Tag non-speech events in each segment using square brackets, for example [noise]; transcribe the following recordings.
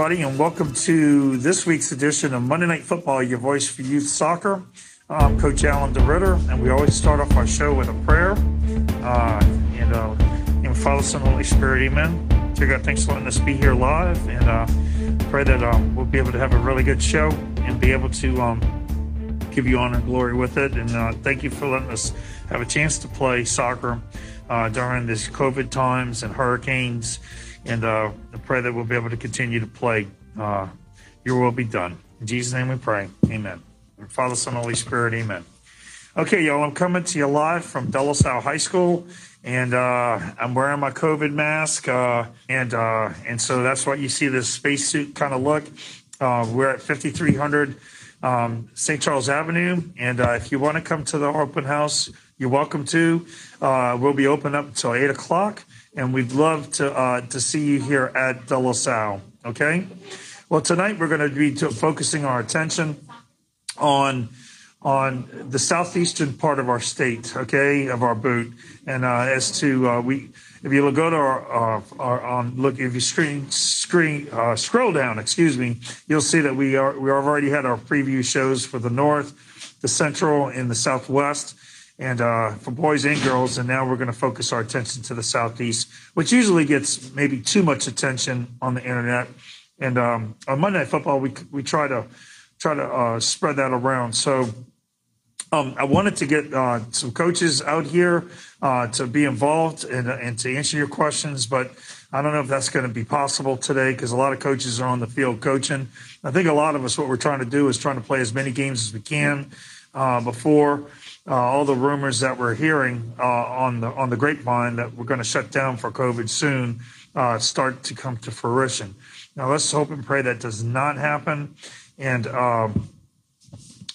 Everybody, and welcome to this week's edition of Monday Night Football, your voice for youth soccer. I'm Coach Alan DeRitter, and we always start off our show with a prayer. Uh, and uh, in Father, Son, Holy Spirit, amen. Dear God, thanks for letting us be here live, and uh, pray that um, we'll be able to have a really good show and be able to um, give you honor and glory with it. And uh, thank you for letting us have a chance to play soccer uh, during these COVID times and hurricanes and uh, I pray that we'll be able to continue to play. Uh, your will be done. In Jesus' name we pray. Amen. Father, Son, Holy Spirit, amen. Okay, y'all, I'm coming to you live from La High School, and uh, I'm wearing my COVID mask, uh, and uh, and so that's why you see this spacesuit kind of look. Uh, we're at 5300 um, St. Charles Avenue, and uh, if you want to come to the open house, you're welcome to. Uh, we'll be open up until 8 o'clock and we'd love to uh, to see you here at De La Salle. Okay. Well, tonight we're going to be focusing our attention on on the southeastern part of our state, okay, of our boot, and uh, as to uh, we, if you go to our, uh, our um, look, if you screen screen uh, scroll down, excuse me, you'll see that we are we already had our preview shows for the north, the central, and the southwest and uh, for boys and girls. And now we're going to focus our attention to the Southeast, which usually gets maybe too much attention on the internet. And um, on Monday Night Football, we we try to try to uh, spread that around. So um, I wanted to get uh, some coaches out here uh, to be involved and, and to answer your questions, but I don't know if that's going to be possible today because a lot of coaches are on the field coaching. I think a lot of us, what we're trying to do is trying to play as many games as we can uh, before uh, all the rumors that we're hearing uh, on the on the grapevine that we're going to shut down for COVID soon uh, start to come to fruition. Now let's hope and pray that does not happen. And um,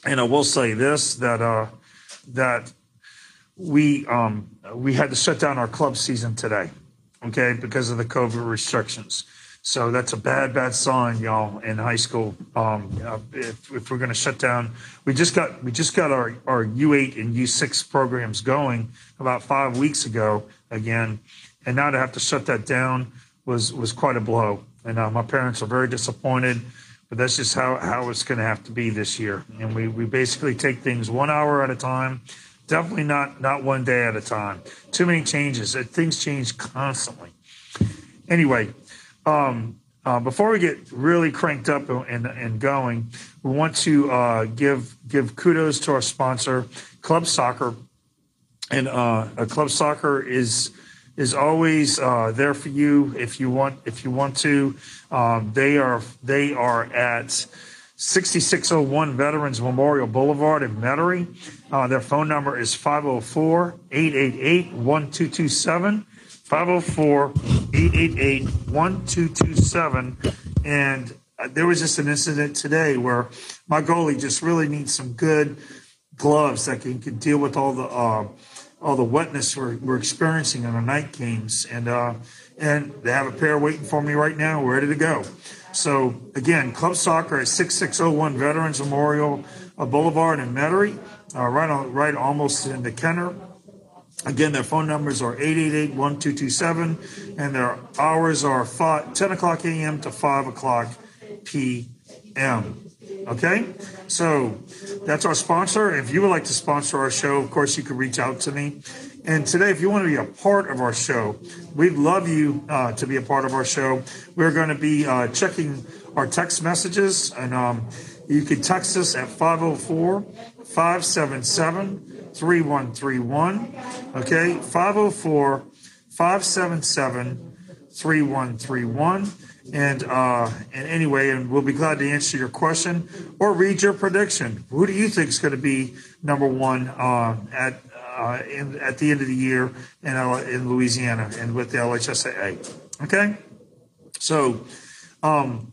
and I will say this that uh, that we um, we had to shut down our club season today, okay, because of the COVID restrictions. So that's a bad, bad sign, y'all, in high school. Um, if, if, we're going to shut down, we just got we just got our our U8 and U6 programs going about five weeks ago again, and now to have to shut that down was was quite a blow. And uh, my parents are very disappointed, but that's just how how it's going to have to be this year. And we we basically take things one hour at a time. Definitely not not one day at a time. Too many changes. Things change constantly. Anyway, um, uh, before we get really cranked up and, and going, we want to uh, give give kudos to our sponsor, Club Soccer, and uh, Club Soccer is is always uh, there for you if you want if you want to. Um, they are they are at 6601 Veterans Memorial Boulevard in Metairie. Uh, their phone number is 504 888 1227. 504 888 1227. And uh, there was just an incident today where my goalie just really needs some good gloves that can, can deal with all the uh, all the wetness we're, we're experiencing in our night games. And uh, and they have a pair waiting for me right now, ready to go. So again, Club Soccer at 6601 Veterans Memorial uh, Boulevard in Metairie, uh, right on right almost in the Kenner. Again, their phone numbers are 888-1227, and their hours are 5, 10 o'clock a.m. to 5 o'clock p.m. Okay? So that's our sponsor. If you would like to sponsor our show, of course, you can reach out to me. And today, if you want to be a part of our show, we'd love you uh, to be a part of our show. We're going to be uh, checking our text messages, and um, you can text us at 504 577 3131. Okay, 504 577 3131. And uh, and anyway, and we'll be glad to answer your question or read your prediction. Who do you think is going to be number one uh, at uh, in, at the end of the year in in Louisiana and with the LHSAA? Okay, so um,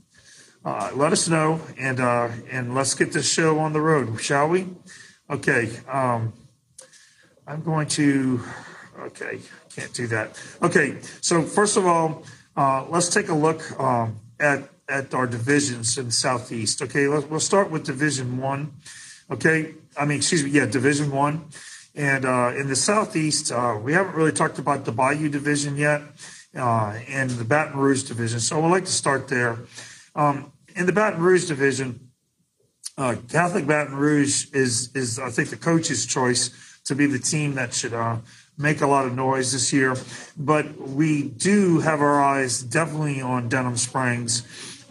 uh, let us know and uh, and let's get this show on the road, shall we? Okay. Um, I'm going to. Okay, can't do that. Okay, so first of all, uh, let's take a look um, at at our divisions in the southeast. Okay, let's, we'll start with Division One. Okay, I mean, excuse me, yeah, Division One. And uh, in the southeast, uh, we haven't really talked about the Bayou Division yet, uh, and the Baton Rouge Division. So I'd like to start there. Um, in the Baton Rouge Division, uh, Catholic Baton Rouge is is I think the coach's choice to be the team that should uh, make a lot of noise this year. But we do have our eyes definitely on Denham Springs.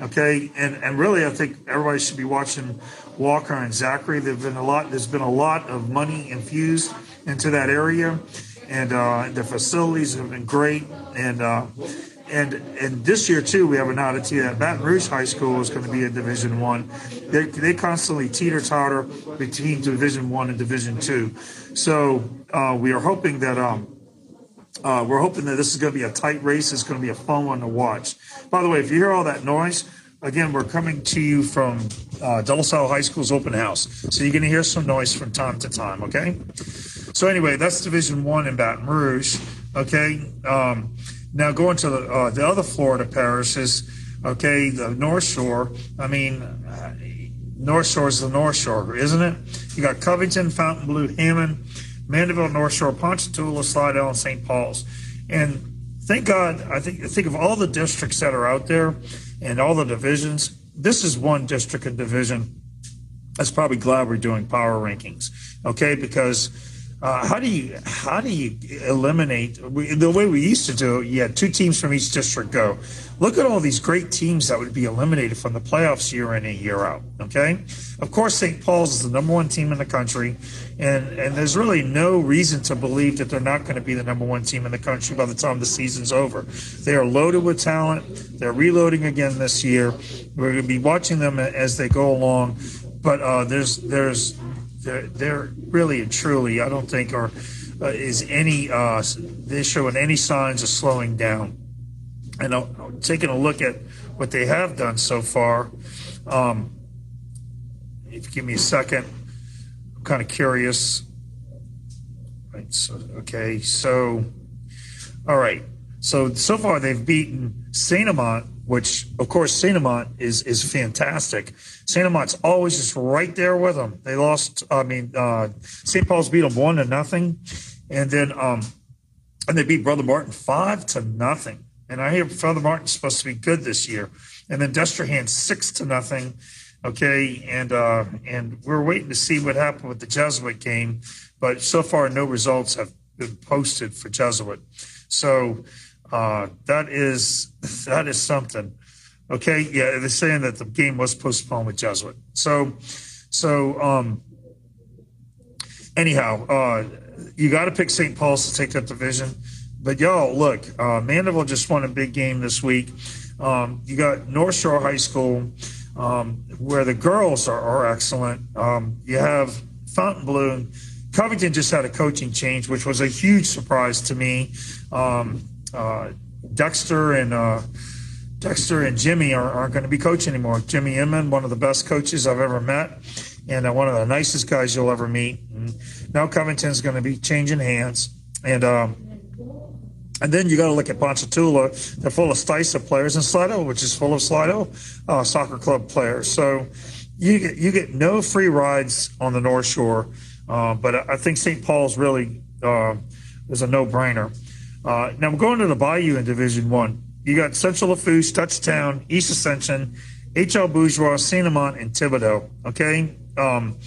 Okay, and and really, I think everybody should be watching Walker and Zachary. There've been a lot. There's been a lot of money infused into that area, and uh, the facilities have been great. And uh, and and this year too, we have an oddity that Baton Rouge High School is going to be in Division One. They they constantly teeter totter between Division One and Division Two. So uh, we are hoping that. Um, uh, we're hoping that this is going to be a tight race. It's going to be a fun one to watch. By the way, if you hear all that noise, again, we're coming to you from uh, High School's open house. So you're going to hear some noise from time to time, okay? So anyway, that's Division One in Baton Rouge, okay? Um, now going to the, uh, the other Florida parishes, okay, the North Shore. I mean, uh, North Shore is the North Shore, isn't it? You got Covington, Fontainebleau, Hammond, Mandeville, North Shore, Ponchatoula, Slidell, and St. Paul's. And thank God, I think think of all the districts that are out there and all the divisions. This is one district and division. That's probably glad we're doing power rankings, okay? Because uh, how do you how do you eliminate the way we used to do it? You had two teams from each district go. Look at all these great teams that would be eliminated from the playoffs year in and year out. Okay, of course St. Paul's is the number one team in the country, and and there's really no reason to believe that they're not going to be the number one team in the country by the time the season's over. They are loaded with talent. They're reloading again this year. We're going to be watching them as they go along, but uh, there's there's they're, they're really and truly, I don't think, are uh, is any uh, they're showing any signs of slowing down. And uh, taking a look at what they have done so far, um, if you give me a second, I'm kind of curious. Right. So okay. So, all right. So so far they've beaten Saint Amant which of course Saint Amant is is fantastic. Saint Amant's always just right there with them. They lost. I mean, uh, St. Paul's beat them one to nothing, and then um, and they beat Brother Martin five to nothing. And I hear Brother Martin's supposed to be good this year. And then Destrehan six to nothing. Okay, and uh, and we're waiting to see what happened with the Jesuit game, but so far no results have been posted for Jesuit. So uh, that is that is something. Okay, yeah, they're saying that the game was postponed with Jesuit. So, so um, anyhow, uh, you got to pick St. Paul's to take that division. But y'all, look, uh, Mandeville just won a big game this week. Um, you got North Shore High School, um, where the girls are, are excellent. Um, you have Fontainebleau. Covington just had a coaching change, which was a huge surprise to me. Um, uh, Dexter and uh, Dexter and Jimmy are, aren't going to be coaching anymore. Jimmy Inman, one of the best coaches I've ever met, and uh, one of the nicest guys you'll ever meet. And now Covington's going to be changing hands, and um, and then you got to look at Ponchatoula. They're full of STYSA players, and Slidell, which is full of Slidell uh, soccer club players. So you get you get no free rides on the North Shore, uh, but I think St. Paul's really uh, is a no brainer. Uh, now we're going to the Bayou in Division One. You got Central Lafourche, Dutchtown, East Ascension, H.L. Bourgeois, Saint Amant, and Thibodaux. Okay. Um,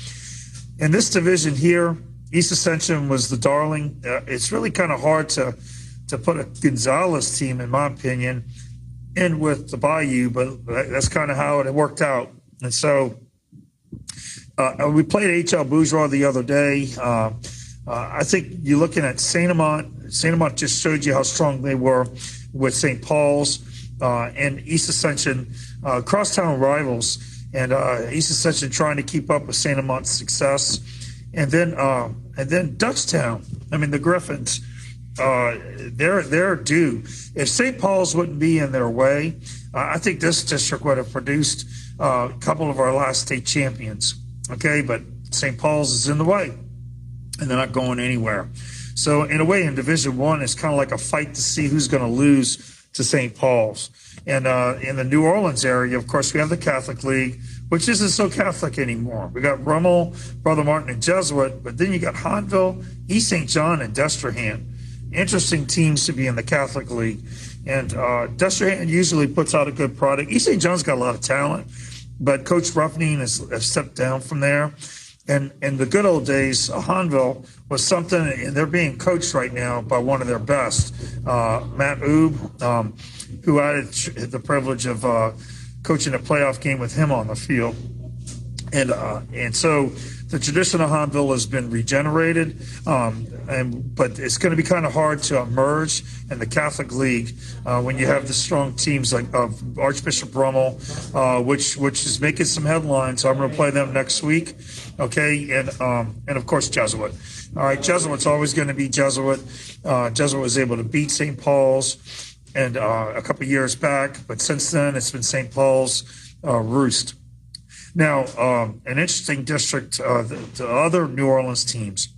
in this division here, East Ascension was the darling. Uh, it's really kind of hard to to put a Gonzales team, in my opinion, in with the Bayou, but that's kind of how it worked out. And so uh, we played H.L. Bourgeois the other day. Uh, uh, I think you're looking at Saint Amant. Saint Amant just showed you how strong they were with St. Paul's uh, and East Ascension, uh, crosstown rivals, and uh, East Ascension trying to keep up with Saint Amant's success, and then uh, and then Dutchtown. I mean the Griffins. Uh, they're they're due. If St. Paul's wouldn't be in their way, I think this district would have produced a couple of our last state champions. Okay, but St. Paul's is in the way, and they're not going anywhere. So in a way, in Division One, it's kind of like a fight to see who's going to lose to St. Paul's. And uh, in the New Orleans area, of course, we have the Catholic League, which isn't so Catholic anymore. We got Rummel, Brother Martin, and Jesuit, but then you got Hahnville, East St. John, and Destrehan. Interesting teams to be in the Catholic League. And uh, Destrehan usually puts out a good product. East St. John's got a lot of talent, but Coach Ruffney has, has stepped down from there. And in the good old days, Hahnville was something, and they're being coached right now by one of their best, uh, Matt Oob, um, who I had the privilege of uh, coaching a playoff game with him on the field. And uh, and so the tradition of Hahnville has been regenerated, um, and but it's going to be kind of hard to emerge in the Catholic League uh, when you have the strong teams like of Archbishop Rummel, uh, which which is making some headlines. So I'm going to play them next week, okay, and um, and of course Jesuit. All right, Jesuit's always going to be Jesuit. Uh, Jesuit was able to beat St. Paul's and uh, a couple years back, but since then it's been St. Paul's uh, Roost. Now, um, an interesting district, uh, the, the, other New Orleans teams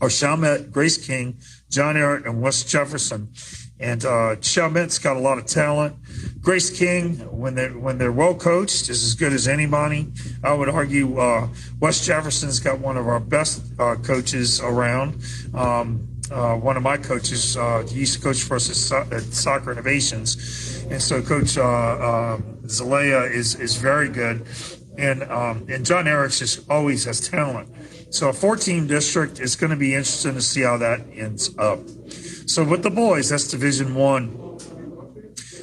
are Chalmette, Grace King, John Ehret, and West Jefferson. And uh, Chalmette's got a lot of talent. Grace King, when they're when they're well coached, is as good as anybody. I would argue uh, West Jefferson's got one of our best uh, coaches around. Um, uh, one of my coaches, uh, he used to coach for us at, so- at Soccer Innovations, and so Coach uh, uh Zalea is is very good and um, and John Ehret just always has talent. So a 14 district is going to be interesting to see how that ends up. So with the boys, that's Division One.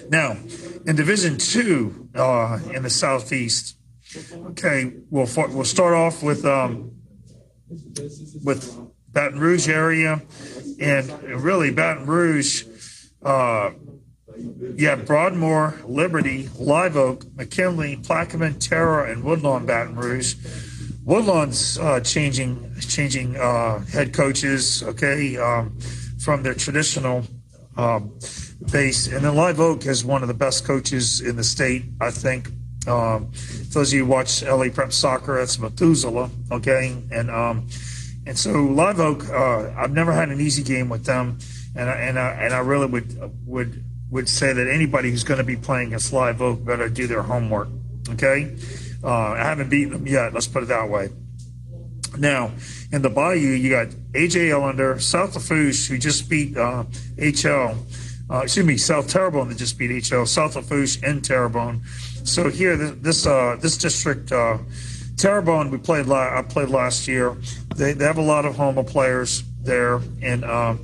Now, in Division Two, uh, in the Southeast, okay, we'll we'll start off with um, with Baton Rouge area, and really Baton Rouge. Uh, have Broadmoor, Liberty, Live Oak, McKinley, Plaquemine, Tara, and Woodlawn Baton Rouge. Woodlawn's uh, changing changing uh, head coaches, okay, um, from their traditional um, base. And then Live Oak has one of the best coaches in the state, I think. Um, those of you who watch LA Prep Soccer, that's Methuselah, okay? And um, and so Live Oak, uh, I've never had an easy game with them, and I, and I, and I really would would would say that anybody who's going to be playing against Live Oak better do their homework. Okay, uh, I haven't beaten them yet. Let's put it that way. Now, in the Bayou, you got AJ Ellender, South Lafourche, who just beat uh, HL. Uh, excuse me, South Terrebonne that just beat HL. South Lafourche and Terrebonne. So here, this uh, this district, uh, Terrebonne, we played. La- I played last year. They, they have a lot of Houma players there, and uh,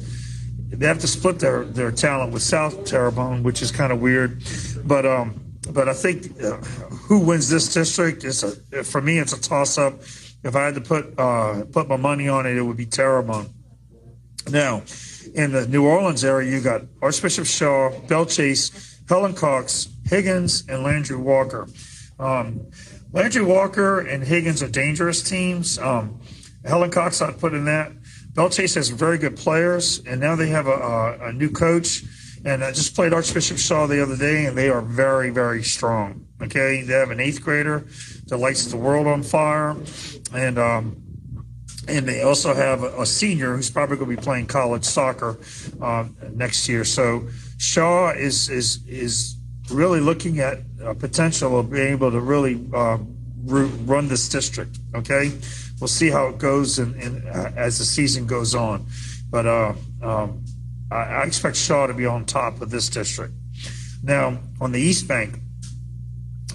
they have to split their, their talent with South Terrebonne, which is kind of weird. But um, but I think uh, who wins this district is a, for me it's a toss up. If I had to put uh, put my money on it, it would be Terrebonne. Now, in the New Orleans area, you got Archbishop Shaw, Belle Chasse, Helen Cox, Higgins, and Landry Walker. Um, Landry Walker and Higgins are dangerous teams. Um, Helen Cox, I'd put in that. Chasse has very good players, and now they have a, a, a new coach. And I just played Archbishop Shaw the other day, and they are very, very strong. Okay, they have an eighth grader that lights the world on fire, and um, and they also have a, a senior who's probably going to be playing college soccer uh, next year. So Shaw is is is really looking at a potential of being able to really uh, run this district. Okay, we'll see how it goes in, in uh, as the season goes on. But uh, um, I, I, expect Shaw to be on top of this district. Now, on the East Bank,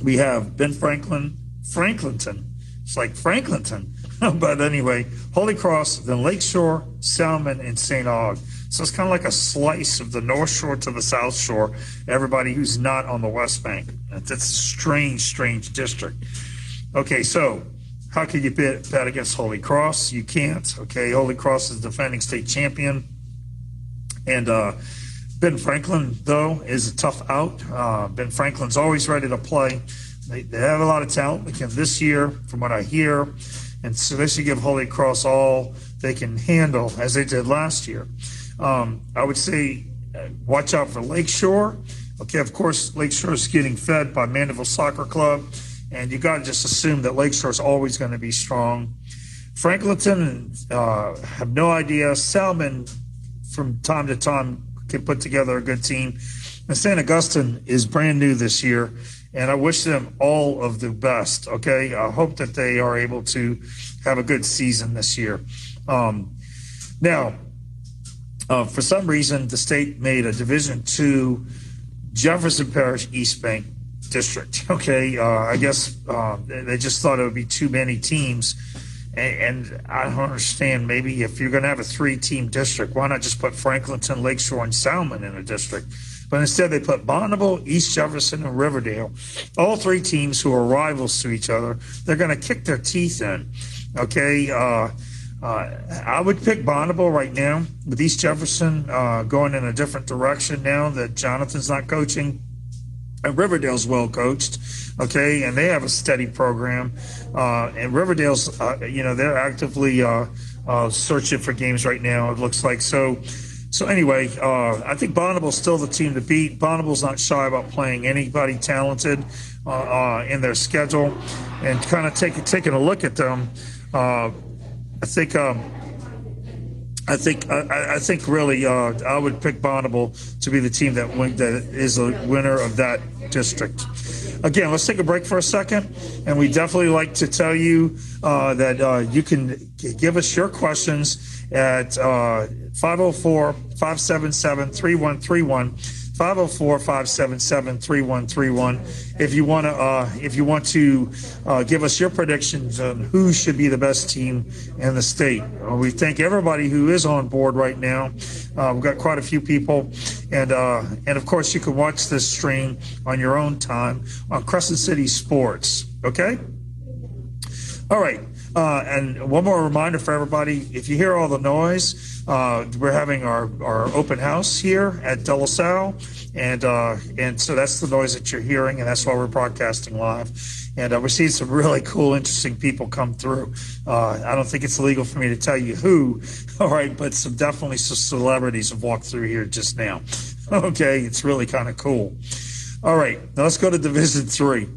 we have Ben Franklin, Franklinton. It's like Franklinton. [laughs] but anyway, Holy Cross, then Lakeshore, Salmen, and St. Aug. So it's kind of like a slice of the North Shore to the South Shore, everybody who's not on the West Bank. That's a strange, strange district. Okay, so how can you bet, bet against Holy Cross? You can't. Okay, Holy Cross is defending state champion. And uh, Ben Franklin, though, is a tough out. Uh, ben Franklin's always ready to play. They, they have a lot of talent. Can this year, from what I hear. And so they should give Holy Cross all they can handle, as they did last year. Um, I would say uh, watch out for Lakeshore. Okay, of course, Lakeshore is getting fed by Mandeville Soccer Club, and you got to just assume that Lakeshore is always going to be strong. Franklinton uh, have no idea. Salmen, from time to time, can put together a good team. And St. Augustine is brand new this year, and I wish them all of the best. Okay, I hope that they are able to have a good season this year. Um, now, uh, for some reason, the state made a Division two Jefferson Parish East Bank district. [laughs] Okay, uh, I guess uh, they just thought it would be too many teams. And, and I don't understand. Maybe if you're going to have a three-team district, why not just put Franklinton, Lakeshore, and Salmen in a district? But instead, they put Bonneville, East Jefferson, and Riverdale, all three teams who are rivals to each other. They're going to kick their teeth in. Okay. Uh, uh, I would pick Bonneville right now with East Jefferson uh, going in a different direction now that Jonathan's not coaching. And Riverdale's well coached, okay, and they have a steady program. Uh, and Riverdale's, uh, you know, they're actively uh, uh, searching for games right now. It looks like so. So anyway, I think Bonneville's still the team to beat. Bonneville's not shy about playing anybody talented in their schedule, and kind of taking taking a look at them. I think. Um, I think I, I think really uh, I would pick Bonneville to be the team that win, that is the winner of that district. Again, let's take a break for a second, and we definitely like to tell you uh, that uh, you can give us your questions at 504 577 3131 504-577-3131 if you want to uh, if you want to uh, give us your predictions on who should be the best team in the state. Uh, we thank everybody who is on board right now. Uh, we've got quite a few people. And uh, and of course you can watch this stream on your own time on crescent city sports okay? All right uh, and one more reminder for everybody if you hear all the noise uh, we're having our, our open house here at De La Salle, and uh, and so that's the noise that you're hearing, and that's why we're broadcasting live. And uh, we're seeing some really cool, interesting people come through. Uh, I don't think it's illegal for me to tell you who, [laughs] all right, but some definitely some celebrities have walked through here just now. [laughs] Okay, it's really kind of cool. All right, now let's go to Division Three.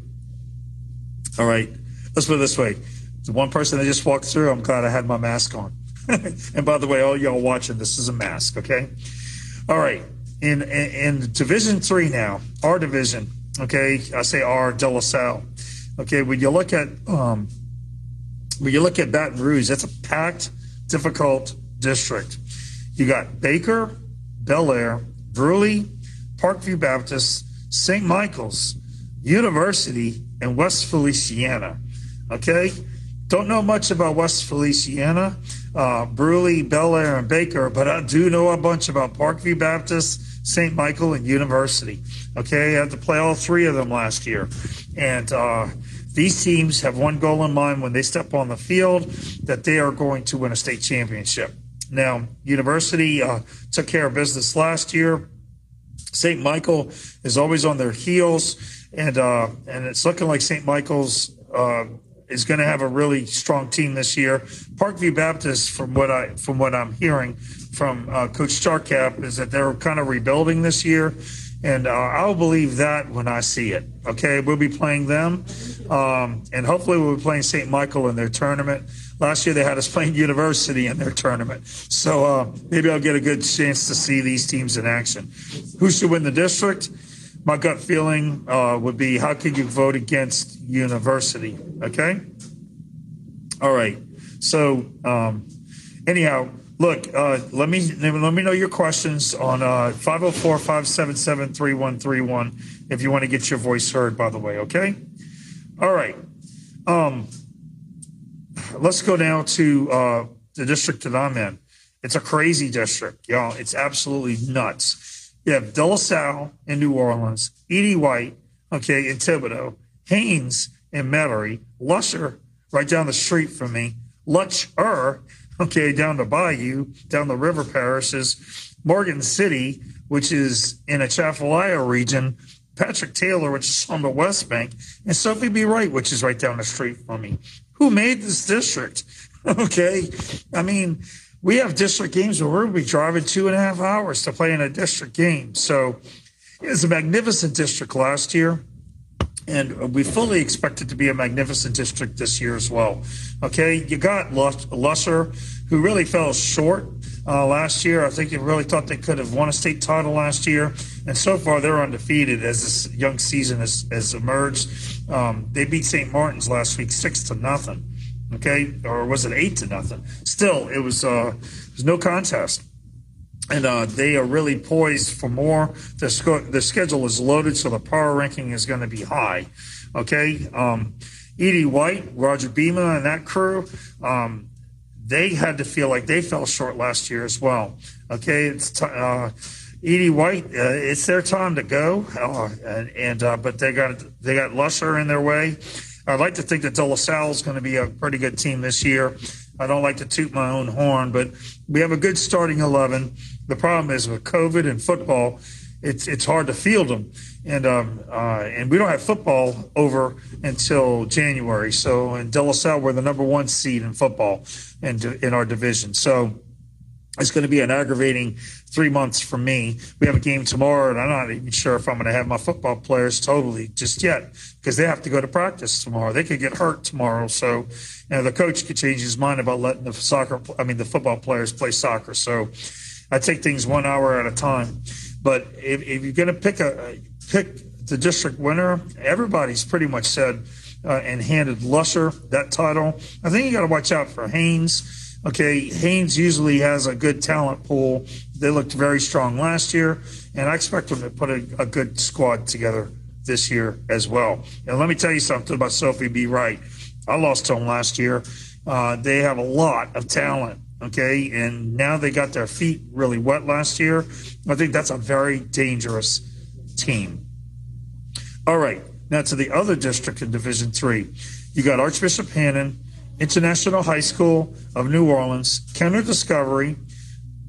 All right, let's put it this way: the one person that just walked through, I'm glad I had my mask on. [laughs] and by the way, all y'all watching, this is a mask, okay? All right. In, in, in Division Three now, our division, okay? I say our De La Salle. Okay, when you look at um, when you look at Baton Rouge, that's a packed, difficult district. You got Baker, Belaire, Brusly, Parkview Baptist, St. Michael's, University, and West Feliciana. Okay, don't know much about West Feliciana uh, Brusly, Belaire, and Baker, but I do know a bunch about Parkview Baptist, St. Michael, and University. Okay, I had to play all three of them last year. And uh, these teams have one goal in mind when they step on the field that they are going to win a state championship. Now, University uh, took care of business last year. St. Michael is always on their heels, and uh, and it's looking like St. Michael's uh, is going to have a really strong team this year. Parkview Baptist, from what I from what I'm hearing from uh, Coach Starcap, is that they're kind of rebuilding this year, and uh, I'll believe that when I see it. Okay, we'll be playing them, um, and hopefully we'll be playing St. Michael in their tournament. Last year they had us [laughs] playing University in their tournament, so uh, maybe I'll get a good chance to see these teams in action. Who should win the district? My gut feeling uh, would be how could you vote against university? Okay. All right. So, um, anyhow, look, uh, let me let me know your questions on uh, 504 577 3131 if you want to get your voice heard, by the way. Okay. All right. Um, let's go now to uh, the district that I'm in. It's a crazy district, y'all. It's absolutely nuts. You have Salle in New Orleans, E.D. White, okay, in Thibodaux, Haynes in Metairie, Lusher right down the street from me, Lutcher, okay, down the bayou, down the river parishes, Morgan City, which is in a Atchafalaya region, Patrick Taylor, which is on the West Bank, and Sophie B. Wright, which is right down the street from me. Who made this district? [laughs] Okay. I mean, we have district games where we'll be driving two and a half hours to play in a district game. So It was a magnificent district last year and we fully expect it to be a magnificent district this year as well. Okay, you got Lusher, who really fell short uh, last year. I think you really thought they could have won a state title last year, and so far they're undefeated as this young season has, has emerged. Um, they beat St. Martin's last week six to nothing. Okay, or was it eight to nothing? Still, it was uh, was no contest and uh, they are really poised for more. The, the schedule is loaded, so the power ranking is going to be high. Okay. Um, E.D. White, Roger Bema, and that crew, um, they had to feel like they fell short last year as well. Okay. It's t- uh, E.D. White, uh, it's their time to go, uh, and, and uh, but they got they got Lusher in their way. I'd like to think that De La Salle is going to be a pretty good team this year. I don't like to toot my own horn, but we have a good starting 11. The problem is with COVID and football, it's it's hard to field them, and um, uh, and we don't have football over until January. So in De La Salle, we're the number one seed in football, in in our division. So it's going to be an aggravating three months for me. We have a game tomorrow, and I'm not even sure if I'm going to have my football players totally just yet because they have to go to practice tomorrow. They could get hurt tomorrow, so you know, the coach could change his mind about letting the soccer, I mean, the football players play soccer. So I take things one hour at a time. But if, if you're going to pick a pick the district winner, everybody's pretty much said uh, and handed Lusher that title. I think you got to watch out for Haynes Okay, Haynes usually has a good talent pool. They looked very strong last year, and I expect them to put a, a good squad together this year as well. And let me tell you something about Sophie B. Wright. I lost to them last year. Uh, they have a lot of talent, okay, and now they got their feet really wet last year. I think that's a very dangerous team. All right, now to the other district in Division Three. You got Archbishop Hannon International High School of New Orleans, Kenner Discovery,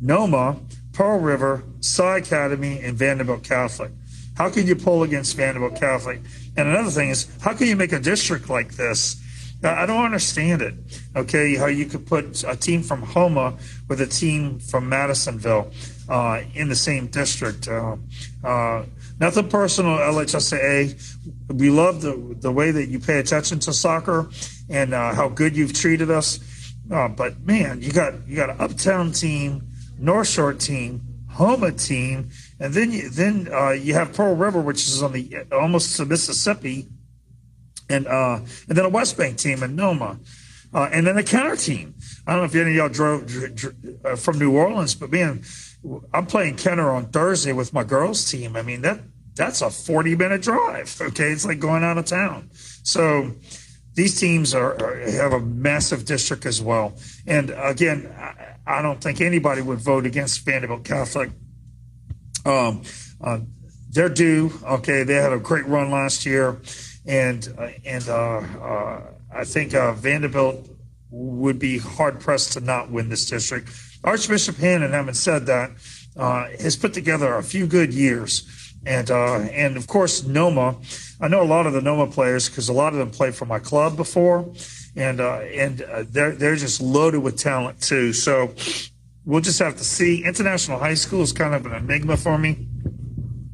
NOMMA, Pearl River, Sci Academy, and Vanderbilt Catholic. How can you pull against Vanderbilt Catholic? And another thing is, how can you make a district like this? I don't understand it. Okay, how you could put a team from Houma with a team from Madisonville uh, in the same district. Uh, uh, nothing personal, LHSAA. We love the the way that you pay attention to soccer and uh, how good you've treated us. Uh, but man, you got you got an uptown team, North Shore team, Houma team, and then you then uh, you have Pearl River, which is on the almost to Mississippi, and uh, and then a West Bank team in NOMMA, uh, and then a Kenner team. I don't know if any of y'all drove dr- dr- uh, from New Orleans, but man, I'm playing Kenner on Thursday with my girls team. I mean that that's a 40 minute drive. Okay, it's like going out of town. So these teams are, are, have a massive district as well. And again, I, I, don't think anybody would vote against Vanderbilt Catholic. Um, uh, they're due. Okay, they had a great run last year, and uh, and uh, uh I think uh, Vanderbilt would be hard pressed to not win this district. Archbishop Hannon, having said that, uh, has put together a few good years and uh, and of course NOMMA. I know a lot of the NOMMA players because a lot of them played for my club before, and uh, and uh, they're they're just loaded with talent too. So we'll just have to see. International high school is kind of an enigma for me.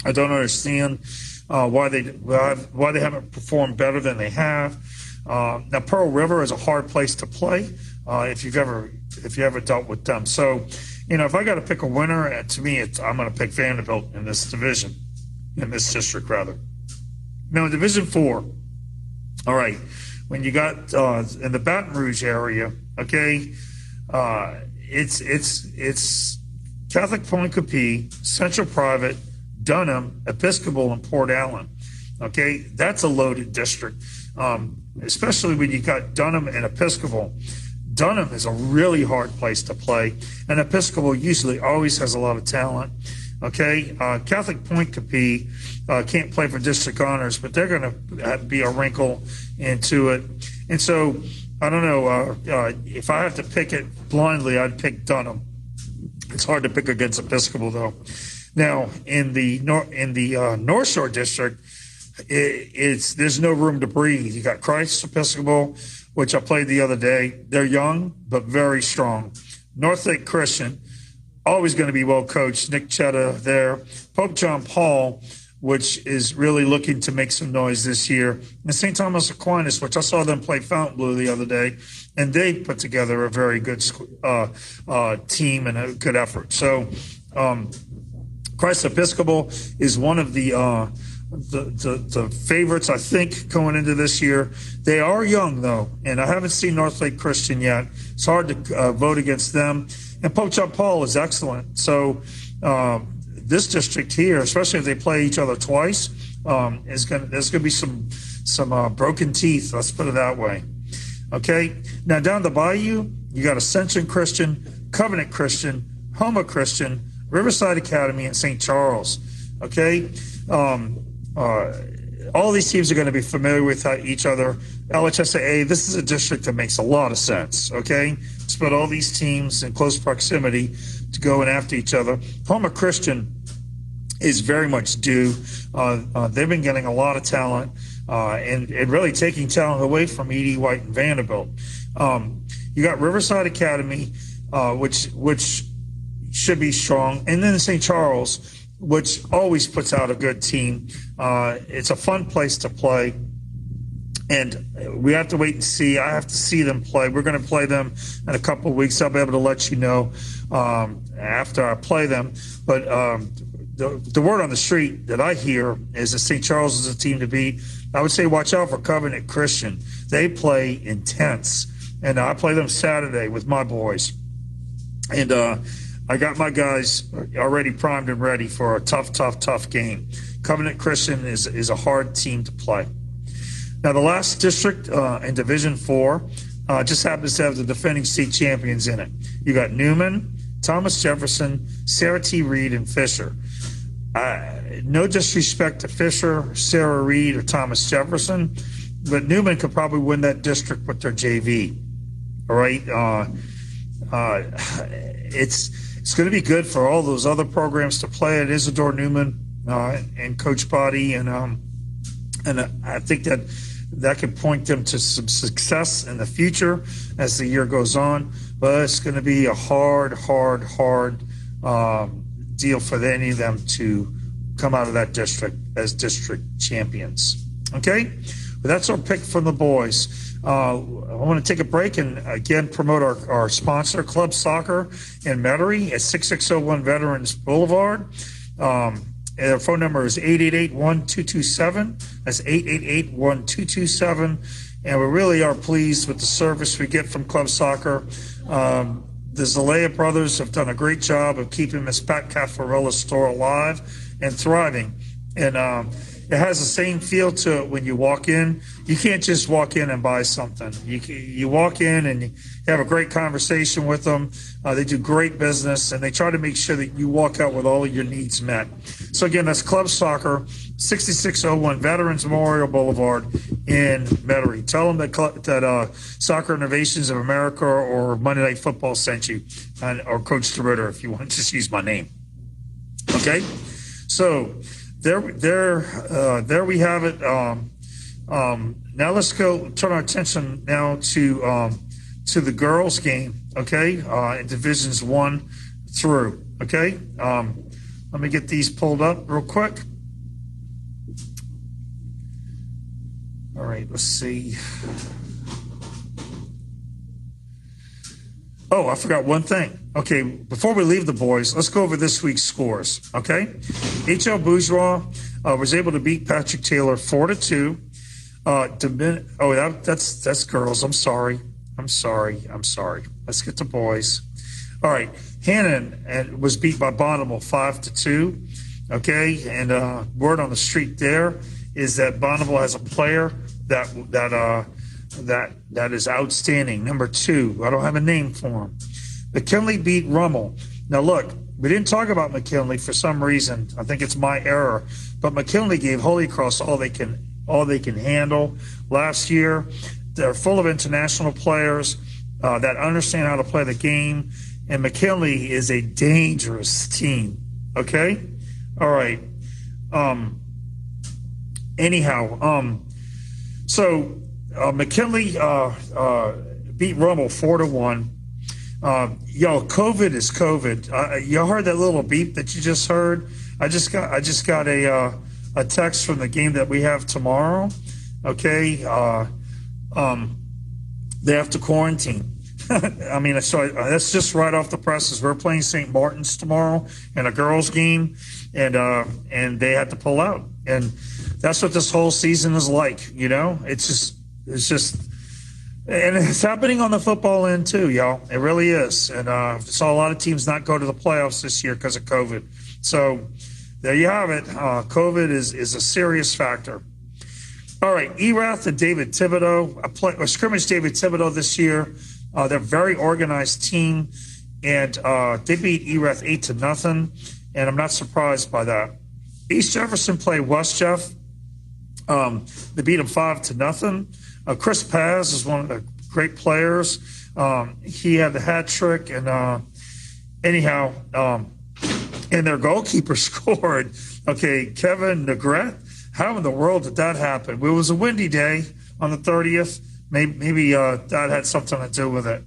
I don't understand uh, why they why they haven't performed better than they have. Uh, now Pearl River is a hard place to play if you've ever if you ever dealt with them. So you know if I got to pick a winner, to me I'm going to pick Vanderbilt in this division in this district rather. Now in Division Four, all right, when you got uh, in the Baton Rouge area, okay, uh, it's it's it's Catholic Pointe Coupee, Central Private, Dunham, Episcopal, and Port Allen. Okay, that's a loaded district, um, especially when you got Dunham and Episcopal. Dunham is a really hard place to play, and Episcopal usually always has a lot of talent. Okay, uh, Catholic Pointe uh, can't play for district honors, but they're going to be a wrinkle into it. And so, I don't know uh, uh, if I have to pick it blindly, I'd pick Dunham. It's hard to pick against Episcopal though. Now in the nor- in the uh, North Shore district, it, it's there's no room to breathe. You got Christ Episcopal, which I played the other day. They're young but very strong. North Lake Christian always going to be well coached. Nick Chetta there. Pope John Paul, which is really looking to make some noise this year. And St. Thomas Aquinas, which I saw them play Fontainebleau the other day, and they put together a very good uh, uh, team and a good effort. So, um, Christ Episcopal is one of the, uh, the, the, the favorites, I think, going into this year. They are young, though, and I haven't seen North Lake Christian yet. It's hard to uh, vote against them. And Pope John Paul is excellent. So, um, this district here, especially if they play each other twice, um, is going there's going to be some some uh, broken teeth. Let's put it that way. Okay. Now down the bayou, you got Ascension Christian, Covenant Christian, Houma Christian, Riverside Academy, and St. Charles. Okay. Um, all these teams are going to be familiar with each other. LHSAA, this is a district that makes a lot of sense. Okay. Put all these teams in close proximity to going after each other. Houma Christian is very much due. Uh, uh, they've been getting a lot of talent uh, and, and really taking talent away from E.D. White and Vanderbilt. Um, you got Riverside Academy, uh, which which should be strong, and then St. Charles, which always puts out a good team. Uh, it's a fun place to play and we have to wait and see. I have to see them play. We're going to play them in a couple weeks. I'll be able to let you know um, after I play them. But um, the, the word on the street that I hear is that St. Charles is a team to beat. I would say watch out for Covenant Christian. They play intense, and I play them Saturday with my boys. And uh, I got my guys already primed and ready for a tough, tough, tough game. Covenant Christian is is a hard team to play. Now, the last district uh, in Division Four uh, just happens to have the defending state champions in it. You got Newman, Thomas Jefferson, Sarah T. Reed, and Fisher. Uh, no disrespect to Fisher, Sarah Reed, or Thomas Jefferson, but Newman could probably win that district with their JV. All right, uh, uh, [sighs] it's it's going to be good for all those other programs to play at Isidore Newman uh, and Coach Body, and um, and I think that that could point them to some success in the future as the year goes on. But it's going to be a hard, hard, hard um, deal for any of them to come out of that district as district champions. Okay, but that's our pick from the boys. Uh, I want to take a break and again promote our, our sponsor, Club Soccer in Metairie at 6601 Veterans Boulevard. Um, their phone number is 888-1227. That's 888-1227. And we really are pleased with the service we get from Club Soccer. Um, the Zalea brothers have done a great job of keeping Miss Pat Caffarella's store alive and thriving. And um, it has the same feel to it when you walk in. You can't just walk in and buy something. You you walk in and you have a great conversation with them. Uh, they do great business and they try to make sure that you walk out with all of your needs met. So again, that's Club Soccer, 6601 Veterans Memorial Boulevard in Metairie. Tell them that that uh, Soccer Innovations of America or Monday Night Football sent you, and, or Coach DeRitter if you want to just use my name. Okay, so there, there, uh, there we have it. Um, um, now let's go turn our attention now to um, to the girls' game. Okay, uh, in divisions one through. Okay, um, let me get these pulled up real quick. All right, let's see. Oh, I forgot one thing. Okay, before we leave the boys, let's go over this week's scores. Okay, HL Bourgeois uh, was able to beat Patrick Taylor four to two. Uh, Domin- oh, that, that's that's girls. I'm sorry. I'm sorry. I'm sorry. Let's get to boys. All right, Hannon and was beat by Bonneville five to two. Okay, and uh, word on the street there is that Bonneville has a player that that uh, that that is outstanding. Number two, I don't have a name for him. McKinley beat Rummel. Now, look, we didn't talk about McKinley for some reason. I think it's my error. But McKinley gave Holy Cross all they can all they can handle last year. They're full of international players uh, that understand how to play the game. And McKinley is a dangerous team. Okay? All right. Um, anyhow, um, so uh, McKinley uh, uh beat Rummel 4 to 1. Um, yo, COVID is COVID. Uh, you heard that little beep that you just heard? I just got I just got a uh, a text from the game that we have tomorrow. Okay, uh, um, they have to quarantine. [laughs] I mean, so I, that's just right off the presses. We're playing St. Martin's tomorrow in a girls' game, and uh, and they had to pull out, and that's what this whole season is like. You know, it's just it's just and it's happening on the football end too, y'all. It really is, and uh, saw a lot of teams not go to the playoffs this year because of COVID. So there you have it. Uh, COVID is is a serious factor. All right, Erath and David Thibodaux, a, play, a scrimmage David Thibodaux this year. Uh, they're a very organized team, and uh, they beat Erath eight to nothing. And I'm not surprised by that. East Jefferson played West Jeff. Um, they beat them five to nothing. Uh, Chris Paz is one of the great players. Um, he had the hat trick, and uh, anyhow, um, and their goalkeeper [laughs] scored. Okay, Kevin Negret. How in the world did that happen? It was a windy day on the 30th. Maybe, maybe uh, that had something to do with it.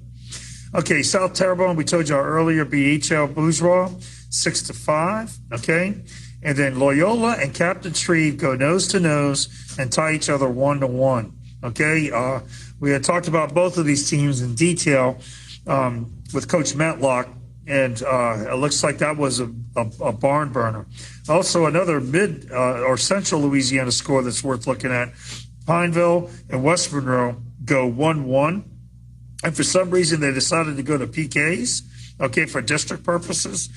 Okay, South Terrebonne, we told you earlier, BHL Bourgeois, six to five. Okay, and then Loyola and Captain Shreve go nose to nose and tie each other one to one. Okay, uh, we had talked about both of these teams in detail um, with Coach Matlock, and uh, it looks like that was a, a, a barn burner. Also, another mid uh, or central Louisiana score that's worth looking at Pineville and West Monroe go 1 1. And for some reason, they decided to go to PKs, okay, for district purposes.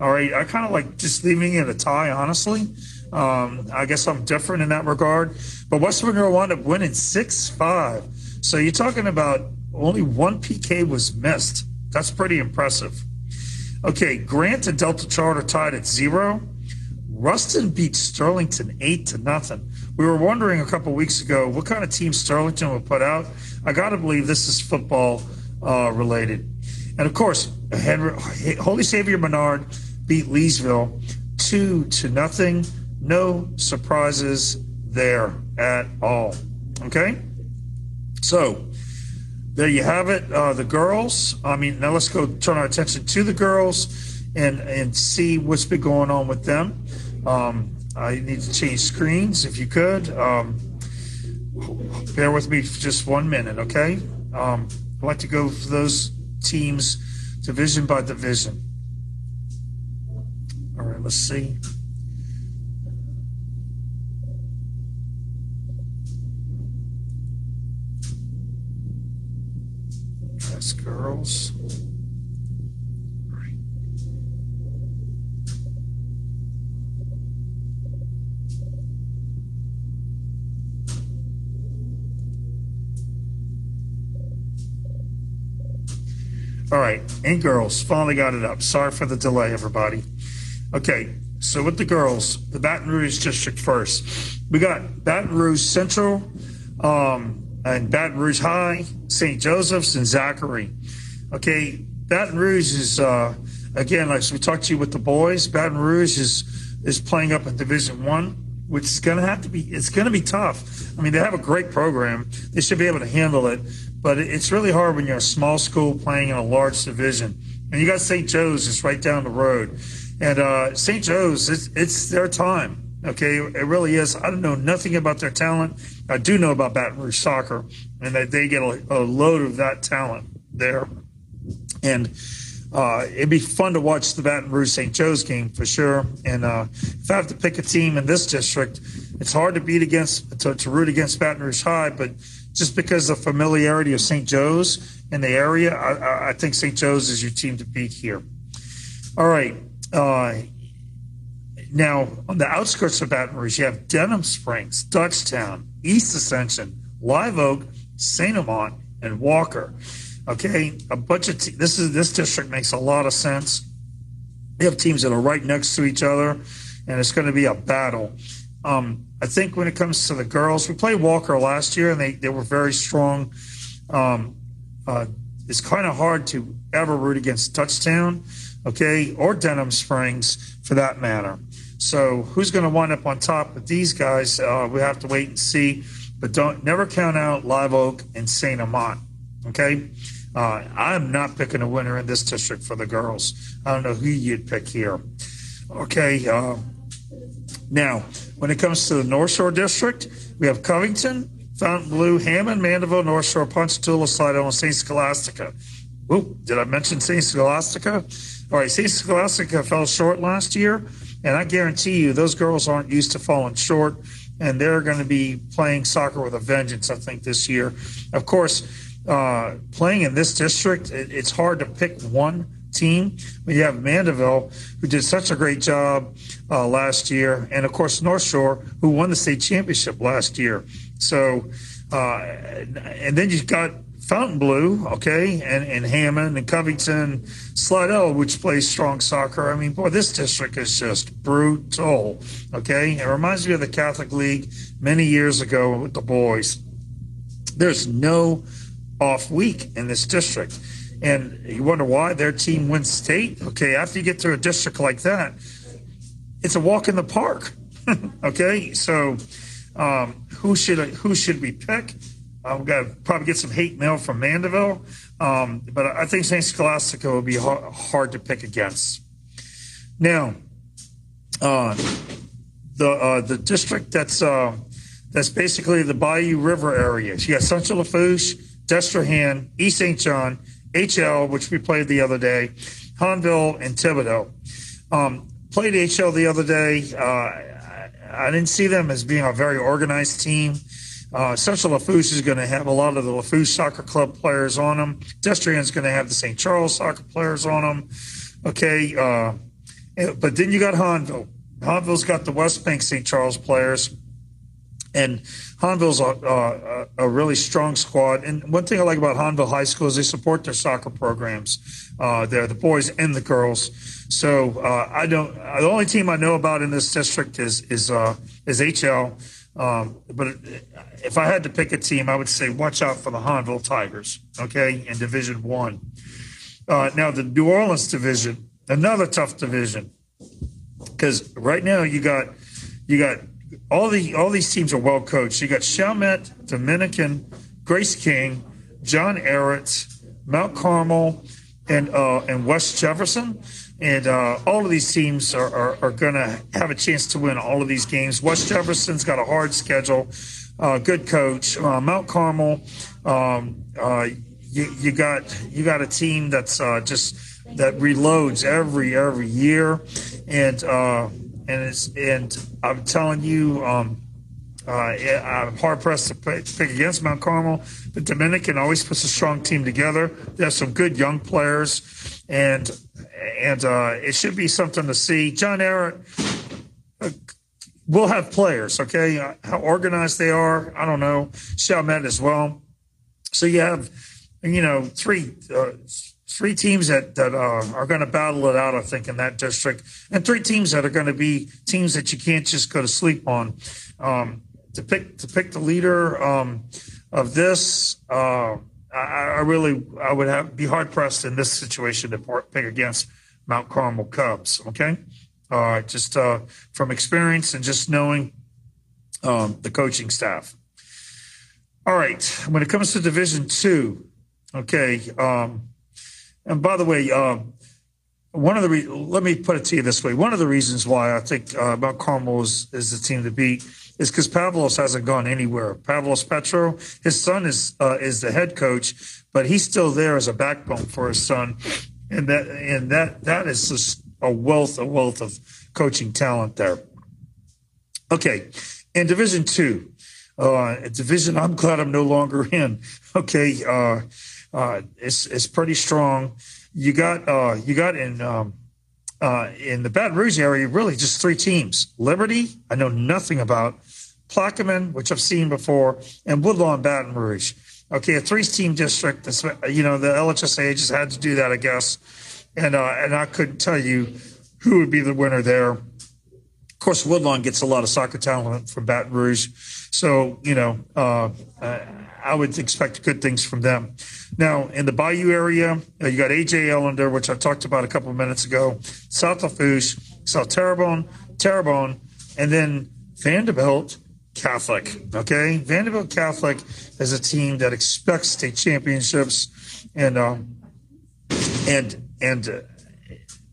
All right, I kind of like just leaving it a tie, honestly. Um, I guess I'm different in that regard. But West Monroe wound up winning 6 5. So you're talking about only one PK was missed. That's pretty impressive. Okay, Grant and Delta Charter tied at zero. Ruston beat Sterlington eight to nothing. We were wondering a couple weeks ago what kind of team Sterlington would put out. I got to believe this is football uh, related. And of course, Henry, Holy Savior Menard beat Leesville two to nothing. No surprises there at all. Okay, so there you have it. Uh, the girls. I mean, now let's go turn our attention to the girls and and see what's been going on with them. Um, I need to change screens if you could. Um, bear with me for just one minute, okay? Um, I'd like to go for those teams division by division. All right, let's see. That's girls. All right, and girls, finally got it up. Sorry for the delay, everybody. Okay, so with the girls, the Baton Rouge district first. We got Baton Rouge Central um, and Baton Rouge High, St. Joseph's, and Zachary. Okay, Baton Rouge is uh, again, like we talked to you with the boys. Baton Rouge is is playing up in Division One, which is going to have to be. It's going to be tough. I mean, they have a great program. They should be able to handle it but it's really hard when you're a small school playing in a large division. And you got St. Joe's just right down the road. And uh, St. Joe's, it's, it's their time. Okay, it really is. I don't know nothing about their talent. I do know about Baton Rouge soccer, and that they get a, a load of that talent there. And uh, it'd be fun to watch the Baton Rouge St. Joe's game for sure. And uh, if I have to pick a team in this district, it's hard to beat against to, to root against Baton Rouge High, but just because of familiarity of St. Joe's in the area, I, I think St. Joe's is your team to beat here. All right. Uh, now, on the outskirts of Baton Rouge, you have Denham Springs, Dutchtown, East Ascension, Live Oak, St. Amant, and Walker. Okay, a bunch of te- this is this district makes a lot of sense. You have teams that are right next to each other, and it's going to be a battle. Um, I think when it comes to the girls, we played Walker last year and they, they were very strong. Um, uh, it's kind of hard to ever root against Dutchtown, okay, or Denham Springs for that matter. So who's going to wind up on top with these guys? Uh, we have to wait and see. But don't never count out Live Oak and Saint Amant. Okay, uh, I'm not picking a winner in this district for the girls. I don't know who you'd pick here. Okay, uh, Now, when it comes to the North Shore District, we have Covington, Fontainebleau, Hammond, Mandeville, North Shore, Ponchatoula, Slidell, and St. Scholastica. Oop, did I mention St. Scholastica? All right, St. Scholastica fell short last year, and I guarantee you those girls aren't used to falling short, and they're going to be playing soccer with a vengeance, I think, this year. Of course, uh, playing in this district, it, it's hard to pick one team. We have Mandeville, who did such a great job uh, last year, and of course North Shore, who won the state championship last year. So, uh, and then you've got Fontainebleau, okay, and, and Hammond and Covington, Slidell, which plays strong soccer. I mean, boy, this district is just brutal, okay? It reminds me of the Catholic League many years ago with the boys. There's no off week in this district. And you wonder why their team wins state. Okay, after you get to a district like that, it's a walk in the park. [laughs] okay, so um, who should who should we pick? I'm gonna probably get some hate mail from Mandeville, um, but I think St. Scholastica will be hard, hard to pick against. Now, uh, the uh, the district that's uh, that's basically the Bayou River area. You got Central Lafourche, Destrehan, East St. John, HL, which we played the other day, Hahnville, and Thibodaux. Um, played HL the other day. Uh, I didn't see them as being a very organized team. Uh, Central Lafourche is going to have a lot of the Lafourche Soccer Club players on them. Destrehan is going to have the St. Charles Soccer players on them. Okay, uh, but then you got Hahnville. Hahnville's got the West Bank St. Charles players. And Hahnville's a, a, a, really strong squad. And one thing I like about Hahnville High School is they support their soccer programs. Uh, they're the boys and the girls. So uh, I don't. The only team I know about in this district is is uh, is HL. Um, but if I had to pick a team, I would say watch out for the Hahnville Tigers. Okay, in Division One. Uh, now the New Orleans division, another tough division, because right now you got you got all the all these teams are well coached. You got Chalmette, Dominican, Grace King, John Ehret, Mount Carmel, and uh, and West Jefferson. And uh, all of these teams are, are, are going to have a chance to win all of these games. West Jefferson's got a hard schedule, uh, good coach. Uh, Mount Carmel, um, uh, you, you, got you got a team that's uh, just that reloads every every year, and and it's and I'm telling you, um, uh, I'm hard pressed to pick, pick, against Mount Carmel. But Dominican always puts a strong team together. They have some good young players, and and uh, it should be something to see. John Ehret uh, will have players. Okay, uh, how organized they are, I don't know. Chalmette as well. So you have, you know, three uh, three teams that that are going to battle it out, I think, in that district, and three teams that are going to be teams that you can't just go to sleep on. Um, to pick to pick the leader um, of this, I, I, really I would have be hard pressed in this situation to pick against Mount Carmel Cubs. Okay, uh, just uh, from experience and just knowing um, the coaching staff. All right, when it comes to Division Two, okay. Um, and by the way, uh, one of the re- let me put it to you this way: one of the reasons why I think uh, Mount Carmel is, is the team to beat is because Pavlos hasn't gone anywhere. Pavlos Petro, his son is uh, is the head coach, but he's still there as a backbone for his son, and that and that that is just a wealth a wealth of coaching talent there. Okay, in Division Two, uh, division I'm glad I'm no longer in. [laughs] Okay, uh, uh, it's it's pretty strong. You got uh, you got in um, uh, in the Baton Rouge area really just three teams: Liberty, I know nothing about, Plaquemine, which I've seen before, and Woodlawn Baton Rouge. Okay, a three-team district. That's, you know, the LHSA just had to do that, I guess, and uh, and I couldn't tell you who would be the winner there. Of course, Woodlawn gets a lot of soccer talent from Baton Rouge, so you know uh, I would expect good things from them. Now, in the Bayou area, uh, you got AJ Ellender, which I talked about a couple of minutes ago, South Lafourche, South Terrebonne, Terrebonne, and then Vanderbilt Catholic. Okay, Vanderbilt Catholic is a team that expects state championships, and um, and and uh,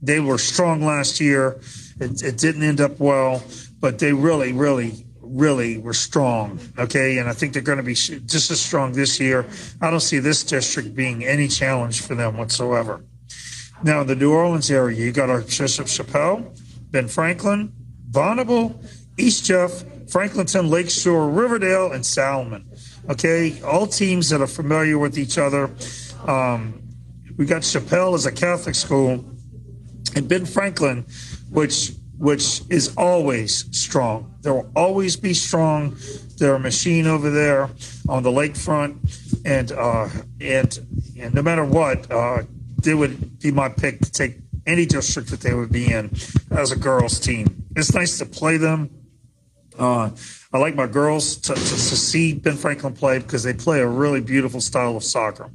they were strong last year. It, it, didn't end up well, but they really, really, really were strong. Okay, and I think they're going to be just as strong this year. I don't see this district being any challenge for them whatsoever. Now, the New Orleans area, you got Archbishop Chappell, Ben Franklin, Bonnabel, East Jeff, Franklinton, Lakeshore, Riverdale, and Salmen. Okay, all teams that are familiar with each other. Um, we got Chappell as a Catholic school, and Ben Franklin, which which is always strong. There will always be strong. They're a machine over there on the lakefront, and uh, and and no matter what, uh, they would be my pick to take any district that they would be in as a girls team. It's nice to play them. Uh, I like my girls to, to, to, see Ben Franklin play because they play a really beautiful style of soccer.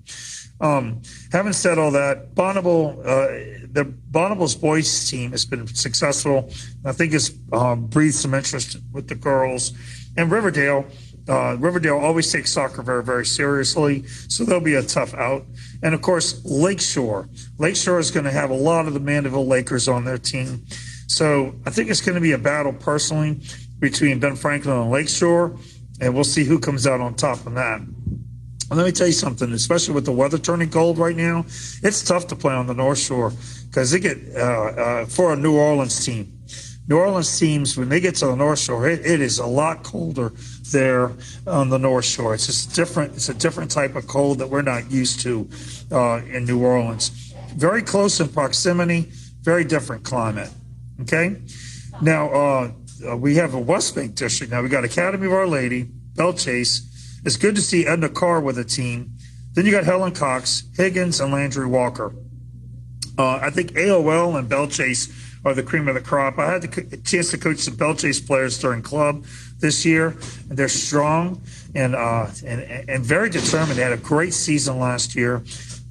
Um, having said all that, Bonnabel, uh, the Bonnabel's boys team has been successful. I think it's um, breathed some interest with the girls. And Riverdale, uh, Riverdale always takes soccer very, very seriously, so they'll be a tough out. And of course, Lakeshore. Lakeshore is going to have a lot of the Mandeville Lakers on their team. So I think it's going to be a battle personally between Ben Franklin and Lakeshore, and we'll see who comes out on top of that. Let me tell you something, especially with the weather turning cold right now, it's tough to play on the North Shore because they get uh, uh, for a New Orleans team. New Orleans teams, when they get to the North Shore, it, it is a lot colder there on the North Shore. It's just different. It's a different type of cold that we're not used to uh, in New Orleans. Very close in proximity, very different climate. Okay. Now uh, uh, we have a West Bank district. Now we got Academy of Our Lady, Belle Chasse. It's good to see Edna Carr with a team. Then you got Helen Cox, Higgins, and Landry Walker. Uh, I think AOL and Belle Chasse are the cream of the crop. I had the chance to coach some Belle Chasse players during club this year, they're strong and uh, and and very determined. They had a great season last year,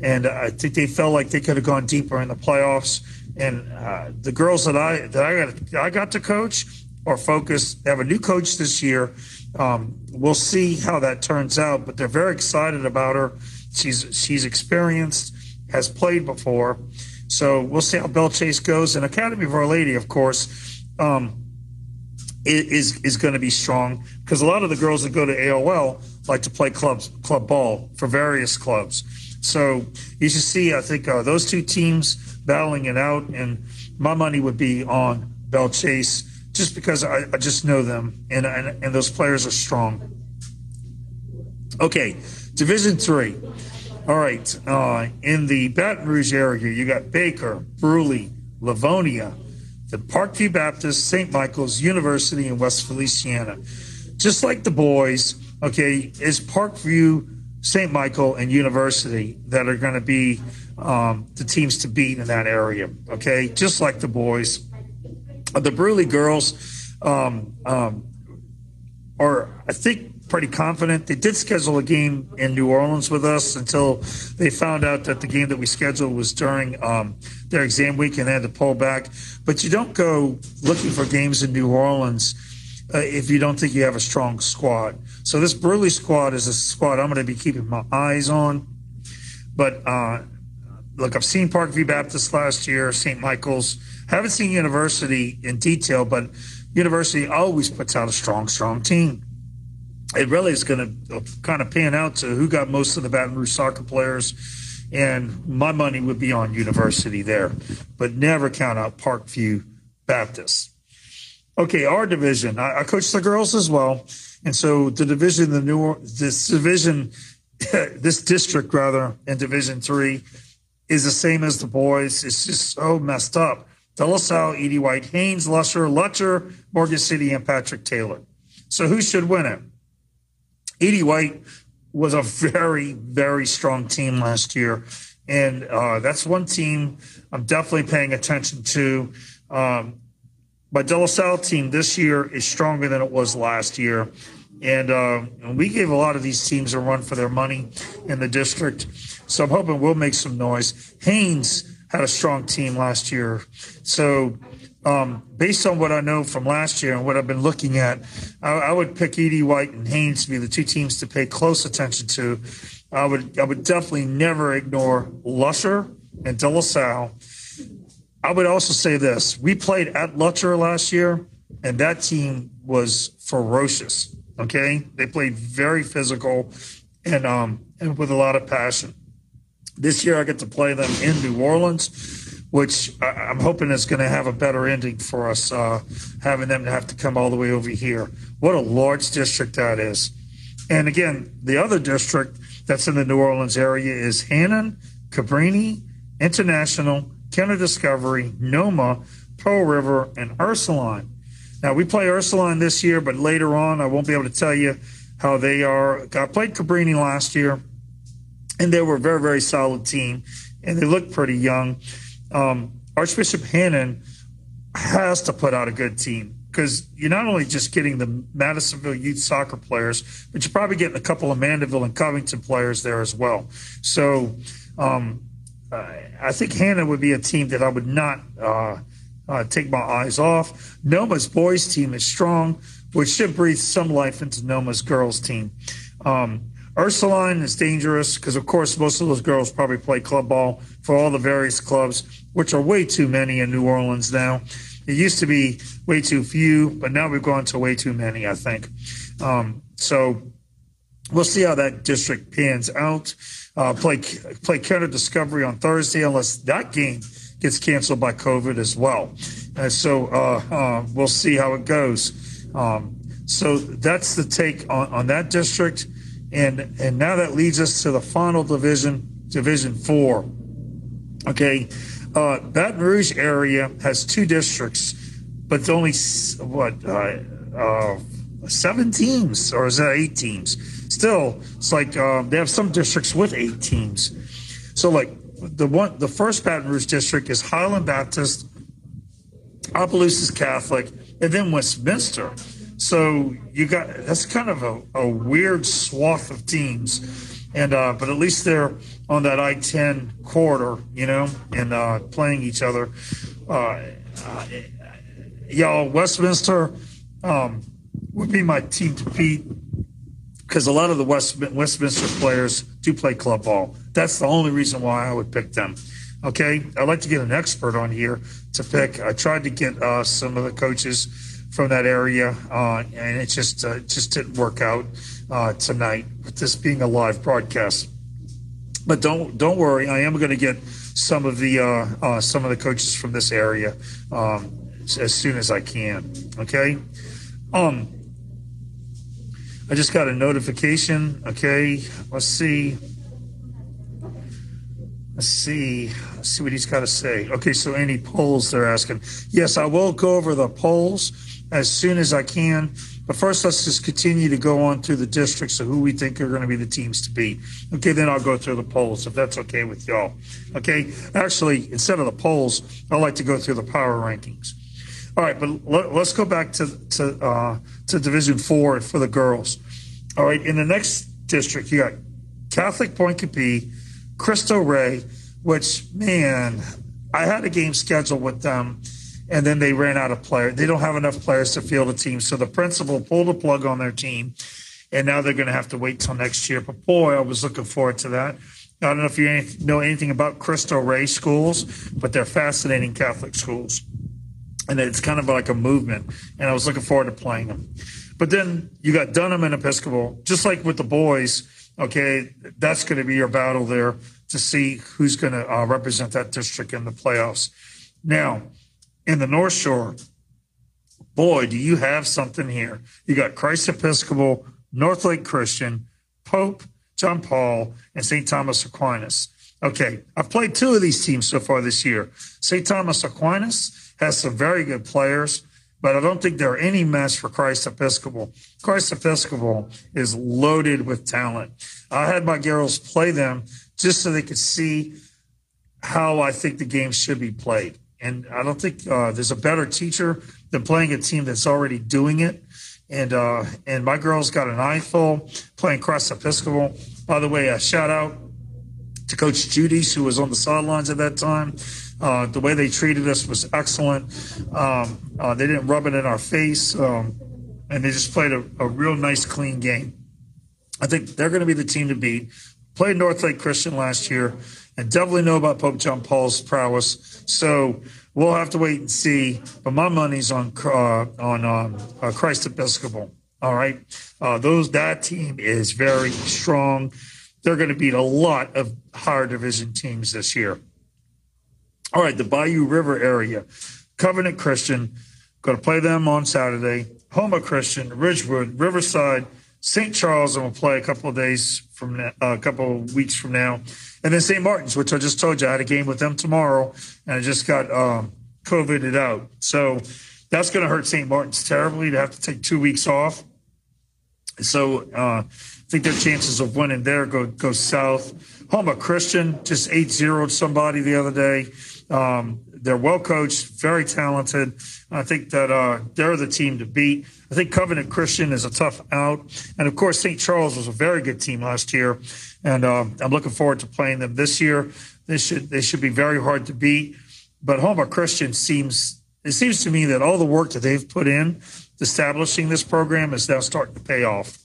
and I think they felt like they could have gone deeper in the playoffs. And uh, the girls that I that I got I got to coach are focused. They have a new coach this year um, we'll see how that turns out, but they're very excited about her. She's she's experienced, has played before, so we'll see how Belle Chasse goes. And Academy of Our Lady, of course, um, is is going to be strong because a lot of the girls that go to AOL like to play clubs club ball for various clubs. So you should see, I think uh, those two teams battling it out, and my money would be on Belle Chasse just because I, I just know them and, and, and those players are strong. Okay, Division Three. All right, uh, in the Baton Rouge area, you got Baker, Brusly, Livonia, the Parkview Baptist, St. Michael's University, and West Feliciana. Just like the boys, okay, is Parkview, St. Michael, and University that are going to be um, the teams to beat in that area. Okay, just like the boys the Brusly girls um, um, are, I think, pretty confident. They did schedule a game in New Orleans with us until they found out that the game that we scheduled was during um, their exam week and they had to pull back. But you don't go looking for games in New Orleans uh, if you don't think you have a strong squad. So this Brusly squad is a squad I'm going to be keeping my eyes on. But uh, look, I've seen Parkview Baptist last year, St. Michael's. Haven't seen University in detail, but University always puts out a strong, strong team. It really is going to kind of pan out to who got most of the Baton Rouge soccer players. And my money would be on University there, but never count out Parkview Baptist. Okay, our division. I, I coach the girls as well. And so the division, the new, this division, [laughs] this district rather, in Division Three is the same as the boys. It's just so messed up. De La Salle, E.D. White, Haynes, Lusher, Lutcher, Morgan City, and Patrick Taylor. So who should win it? E.D. White was a very, very strong team last year. And uh, that's one team I'm definitely paying attention to. Um, but De La Salle team this year is stronger than it was last year. And, uh, and we gave a lot of these teams a run for their money in the district. So I'm hoping we'll make some noise. Haynes had a strong team last year. So, um, based on what I know from last year and what I've been looking at, I, I, would pick E.D. White and Haynes to be the two teams to pay close attention to. I would I would definitely never ignore Lusher and De La Salle. I would also say this: we played at Lusher last year, and that team was ferocious. Okay, they played very physical and um and with a lot of passion. This year, I get to play them in New Orleans, which I, am hoping is going to have a better ending for us, uh, having them to have to come all the way over here. What a large district that is. And again, the other district that's in the New Orleans area is Hannon, Cabrini, International, Kenner Discovery, NOMMA, Pearl River, and Ursuline. Now, we play Ursuline this year, but later on, I won't be able to tell you how they are. I played Cabrini last year and they were a very, very solid team, and they looked pretty young. Um, Archbishop Hannon has to put out a good team because you're not only just getting the Madisonville youth soccer players, but you're probably getting a couple of Mandeville and Covington players there as well. So um, I think Hannon would be a team that I would not uh, uh, take my eyes off. NOMMA's boys team is strong, which should breathe some life into NOMMA's girls team. Um, Ursuline is dangerous because, of course, most of those girls probably play club ball for all the various clubs, which are way too many in New Orleans now. It used to be way too few, but now we've gone to way too many, I think. Um, so we'll see how that district pans out. Uh, play play Kenner Discovery on Thursday, unless that game gets canceled by COVID as well. Uh, so uh, uh we'll see how it goes. Um, so that's the take on, on that district. And and now that leads us to the final division, Division Four. Okay, uh, Baton Rouge area has two districts, but only what uh, uh, seven teams, or is that eight teams? Still, it's like uh, they have some districts with eight teams. So like the one, the first Baton Rouge district is Highland Baptist, Opelousas Catholic, and then Westminster. So you got that's kind of a, a weird swath of teams, and uh, but at least they're on that I-10 corridor, you know, and uh, playing each other. Uh, uh, y'all, Westminster um, would be my team to beat because a lot of the West, Westminster players do play club ball. That's the only reason why I would pick them. Okay, I'd like to get an expert on here to pick. I tried to get uh, some of the coaches from that area, uh, and it just uh, just didn't work out uh, tonight with this being a live broadcast. But don't don't worry, I am going to get some of the uh, uh, some of the coaches from this area um, as soon as I can. Okay. Um, I just got a notification. Okay, let's see. Let's see. Let's see what he's got to say. Okay, so any polls they're asking? Yes, I will go over the polls as soon as I can. But first, let's just continue to go on through the districts of who we think are going to be the teams to beat. Okay, then I'll go through the polls if that's okay with y'all. Okay, actually, instead of the polls, I like to go through the power rankings. All right, but let, us go back to to uh, to Division Four for the girls. All right, in the next district, you got Catholic Pointe-Coupee, Cristo Rey, which man, I had a game scheduled with them and then they ran out of players. They don't have enough players to field a team. So the principal pulled the plug on their team, and now they're going to have to wait till next year. But boy, I was looking forward to that. I don't know if you know anything about Cristo Rey schools, but they're fascinating Catholic schools. And it's kind of like a movement. And I was looking forward to playing them. But then you got Dunham and Episcopal, just like with the boys. Okay, that's going to be your battle there to see who's going to uh, represent that district in the playoffs. Now, in the North Shore, boy, do you have something here. You got Christ Episcopal, North Lake Christian, Pope, John Paul, and St. Thomas Aquinas. Okay, I've played two of these teams so far this year. St. Thomas Aquinas has some very good players, but I don't think they're any match for Christ Episcopal. Christ Episcopal is loaded with talent. I had my girls play them just so they could see how I think the game should be played. And I don't think uh, there's a better teacher than playing a team that's already doing it. And uh, and my girls got an eyeful playing Christ Episcopal. By the way, a shout out to Coach Judy's, who was on the sidelines at that time. Uh, the way they treated us was excellent. Um, uh, they didn't rub it in our face, um, and they just played a, a, real nice, clean game. I think they're going to be the team to beat. Played North Lake Christian last year and definitely know about Pope John Paul's prowess. So we'll have to wait and see. But my money's on uh, on um, uh, Christ Episcopal. All right, uh, those that team is very strong. They're going to beat a lot of higher division teams this year. All right, the Bayou River area, Covenant Christian, going to play them on Saturday. Houma Christian, Ridgewood, Riverside, St. Charles, and we'll play a couple of days from uh, a couple of weeks from now, and then St. Martin's, which I just told you I had a game with them tomorrow, and I just got um, COVIDed out. So that's going to hurt St. Martin's terribly to have to take two weeks off. So uh, I think their chances of winning there go go south. Houma Christian just 8 0 somebody the other day. Um, they're well coached, very talented. I think that uh, they're the team to beat. I think Covenant Christian is a tough out. And of course, St. Charles was a very good team last year. And um, I'm looking forward to playing them this year. They should, they should be very hard to beat. But Houma Christian seems, it seems to me that all the work that they've put in establishing this program is now starting to pay off.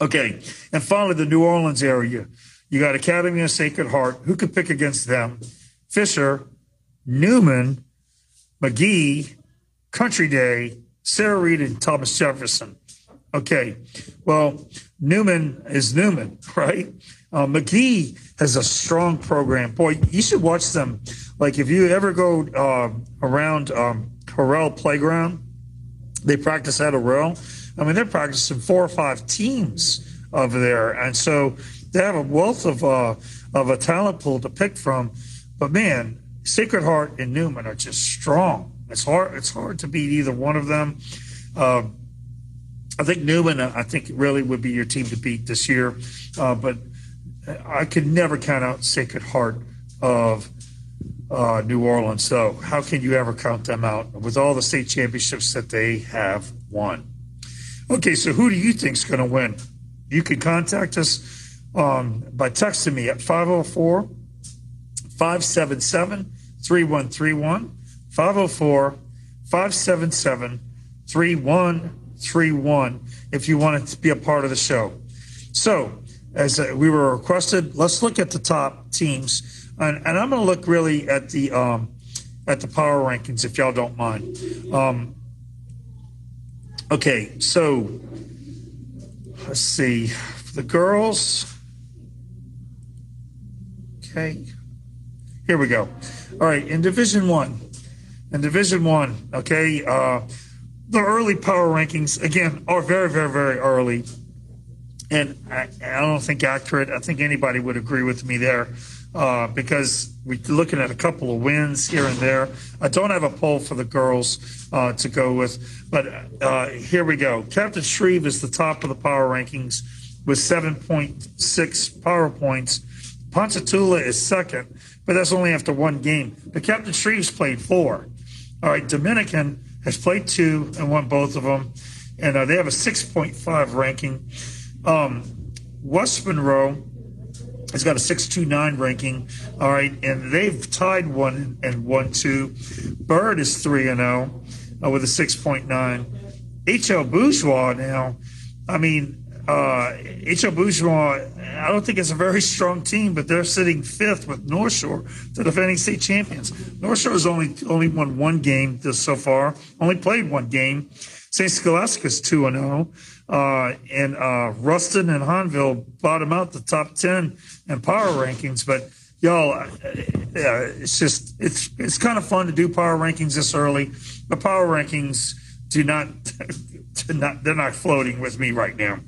Okay. And finally, the New Orleans area. You got Academy of Sacred Heart. Who could pick against them? Fisher, Newman, McGehee, Country Day, Sarah Reed, and Thomas Jefferson. Okay, well, Newman is Newman, [laughs] right? Uh, McGehee has a strong program. Boy, you should watch them. Like if you ever go uh, around um, Harrell Playground, they practice at Harrell. I mean, they're practicing four or five teams over there, and so they have a wealth of uh, of a talent pool to pick from. But man, Sacred Heart and Newman are just strong. It's hard. It's hard to beat either one of them. Uh, I think Newman, I think, really would be your team to beat this year. Uh, but I could never count out Sacred Heart of uh, New Orleans. So how can you ever count them out with all the state championships that they have won? Okay, so who do you think is going to win? You can contact us um, by texting me at 504 577 3131, 504 577 3131 if you want to be a part of the show. So, as uh, we were requested, let's look at the top teams. And, and I'm going to look really at the um, at the power rankings if y'all don't mind. Um, okay, so let's see. The girls. Okay. Here we go. All right, in Division One, in Division One, okay, uh, the early power rankings again are very, very, very early, and I, I don't think accurate. I think anybody would agree with me there. Uh, because we're looking at a couple of wins here and there. I don't have a poll for the girls uh, to go with, but uh, here we go. Captain Shreve is the top of the power rankings with 7.6 power points. Ponchatoula is second but that's only after one game. But Captain Shreve's played four. All right, Dominican has played two and won both of them, and uh, they have a 6.5 ranking. Um, West Monroe has got a 629 ranking. All right, and they've tied one and one two. Byrd is 3 and 0 uh, with a 6.9. HL Bourgeois now, I mean, uh, HL Bourgeois, I don't think it's a very strong team, but they're sitting fifth with North Shore, the defending state champions. North Shore has only only won one game this so far, only played one game. St. Scholastica's two and zero, oh. uh, and uh, Ruston and Hahnville bottom out the top ten in power rankings. But y'all, uh, it's just it's it's kind of fun to do power rankings this early. The power rankings do not, [laughs] do not they're not floating with me right now.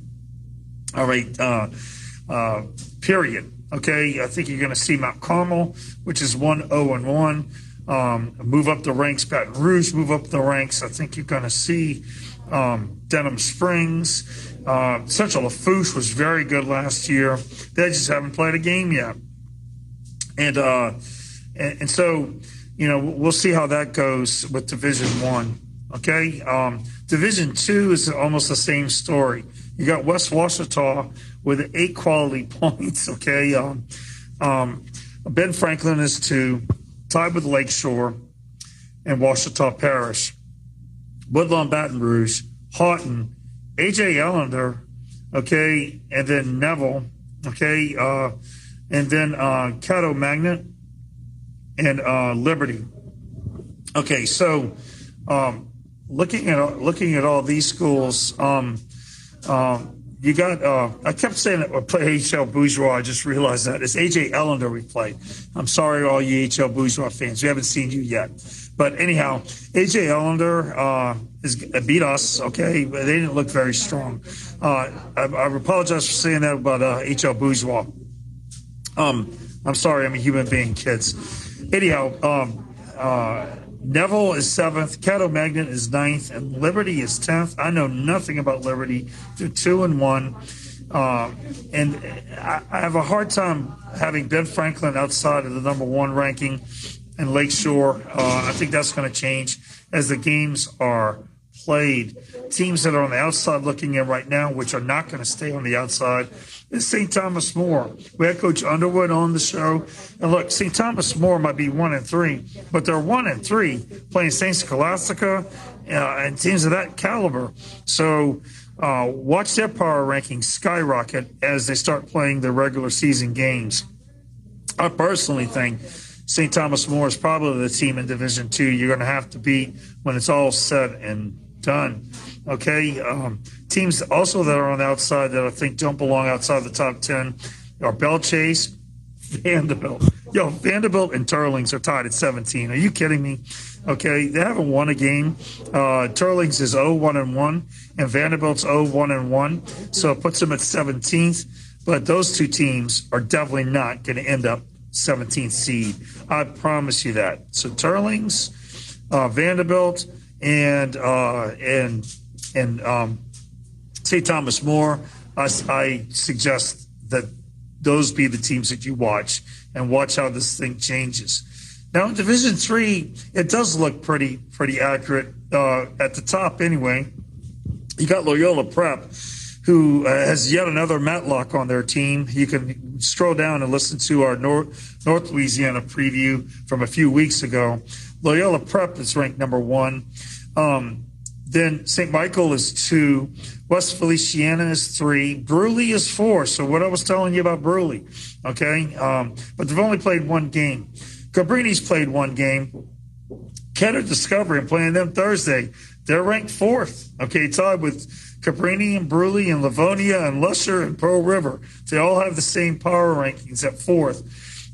All right, uh, uh, period. Okay, I think you're going to see Mount Carmel, which is 1 0 and 1, um, move up the ranks. Baton Rouge move up the ranks. I think you're going to see um, Denham Springs. Uh, Central Lafourche was very good last year. They just haven't played a game yet. And, uh, and, and so, you know, we'll see how that goes with Division One. Okay. Um, Division Two is almost the same story. You got West Ouachita with eight quality [laughs] points. Okay. Um, um, ben Franklin is two, tied with Lakeshore and Ouachita Parish. Woodlawn Baton Rouge, Haughton, AJ Ellender, okay, and then Neville, okay, uh, and then uh, Caddo Magnet and uh, Liberty. Okay, so um, looking at looking at all these schools, um, um, you got. Uh, I kept saying that we play HL Bourgeois. I just realized that it's AJ Ellender we played. I'm sorry, all you HL Bourgeois fans. We haven't seen you yet, but anyhow, AJ Ellender uh, is beat us. Okay, but they didn't look very strong. Uh, I, I, apologize for saying that about uh, HL Bourgeois. Um, I'm sorry, I'm a human being, kids. Anyhow, um, uh, Neville is seventh, Caddo Magnet is ninth, and Liberty is tenth. I know nothing about Liberty. They're two and one. Uh, and I, I, have a hard time having Ben Franklin outside of the number one ranking in Lakeshore. Uh, I think that's going to change as the games are played. Teams that are on the outside looking in right now, which are not going to stay on the outside, is St. Thomas More. We had Coach Underwood on the show. And look, St. Thomas More might be one and three, but they're one and three playing St. Scholastica uh, and teams of that caliber. So uh, watch their power rankings skyrocket as they start playing the regular season games. I personally think St. Thomas More is probably the team in Division Two you're going to have to beat when it's all said and done. Okay. Um, teams also that are on the outside that I think don't belong outside the top 10 are Belle Chasse, Vanderbilt. Yo, Vanderbilt and Teurlings are tied at 17. Are you kidding me? Okay, they haven't won a game. Uh, Teurlings is 0 1 and 1, and Vanderbilt's 0 1 and 1. So it puts them at 17th. But those two teams are definitely not going to end up 17th seed. I promise you that. So Teurlings, uh, Vanderbilt, and uh, and and um, St. Thomas More. I, I suggest that those be the teams that you watch and watch how this thing changes. Now in Division Three, it does look pretty pretty accurate uh, at the top. Anyway, you got Loyola Prep, who uh, has yet another Matlock on their team. You can stroll down and listen to our North North Louisiana preview from a few weeks ago. Loyola Prep is ranked number one. Um, then St. Michael is two. West Feliciana is three. Brusly is four. So what I was telling you about Brusly, okay? Um, but they've only played one game. Cabrini's played one game. Kenner Discovery, I'm playing them Thursday. They're ranked fourth, okay, tied with Cabrini and Brusly and Livonia and Lusher and Pearl River. They all have the same power rankings at fourth.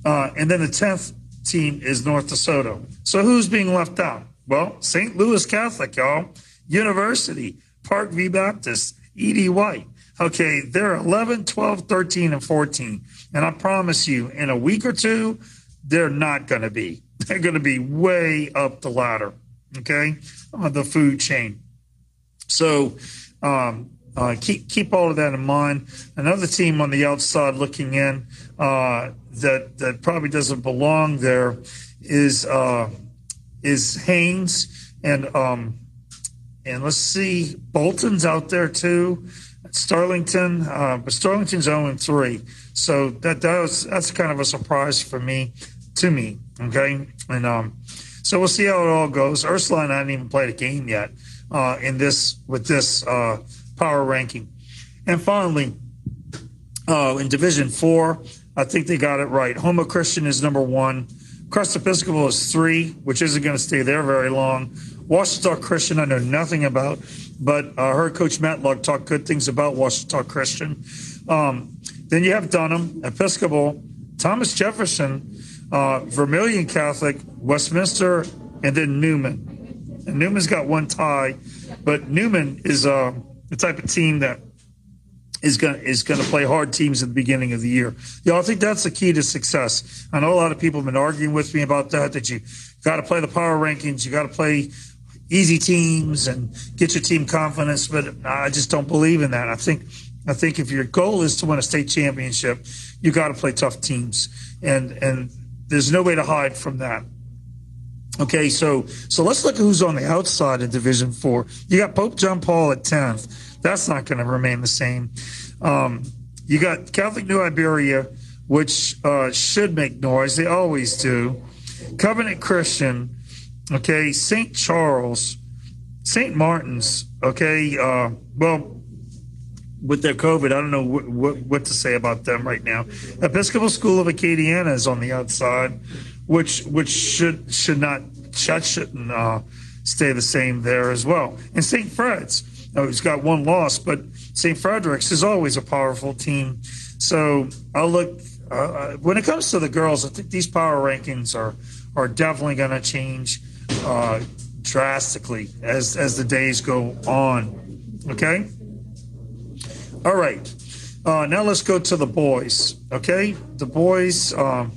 Uh, and then the 10th team is North DeSoto. So who's being left out? Well, St. Louis Catholic, y'all. University, Parkview Baptist, E.D. White. Okay, they're 11, 12, 13, and 14. And I promise you, in a week or two, they're not going to be. [laughs] They're going to be way up the ladder, okay, on the food chain. So um, uh, keep keep all of that in mind. Another team on the outside looking in uh, that that probably doesn't belong there is uh, is Haynes and um, and let's see, Bolton's out there too. Sterlington, uh, but Sterlington's 0 3. So that, that was, that's kind of a surprise for me, to me. Okay. And um, so we'll see how it all goes. Ursuline hadn't even played a game yet uh, in this with this uh, power ranking. And finally, uh, in Division Four, I think they got it right. Houma Christian is number one. Christ Episcopal is three, which isn't going to stay there very long. Ouachita Christian, I know nothing about, but I heard Coach Matlock talk good things about Ouachita Christian. Um, then you have Dunham, Episcopal, Thomas Jefferson, uh, Vermilion Catholic, Westminster, and then Newman. And Newman's got one tie, but Newman is uh, the type of team that is going is going to play hard teams at the beginning of the year. Yeah, I think that's the key to success. I know a lot of people have been arguing with me about that. That you got to play the power rankings, you got to play easy teams and get your team confidence. But I just don't believe in that. I think I think if your goal is to win a state championship, you got to play tough teams, and and there's no way to hide from that. Okay, so so let's look at who's on the outside of Division Four. You got Pope John Paul at tenth. That's not going to remain the same. Um, you got Catholic New Iberia, which uh, should make noise. They always do. Covenant Christian, okay, St. Charles, St. Martin's, okay, uh, well, with their COVID, I don't know what, what, what, to say about them right now. Episcopal School of Acadiana is on the outside, which which should should not that shouldn't uh, stay the same there as well. And St. Fred's, oh, he's got one loss, but St. Frederick's is always a powerful team. So I'll look uh, uh, when it comes to the girls. I think these power rankings are are definitely going to change uh, drastically as as the days go on. Okay. All right. Uh, now let's go to the boys. Okay, the boys. Um,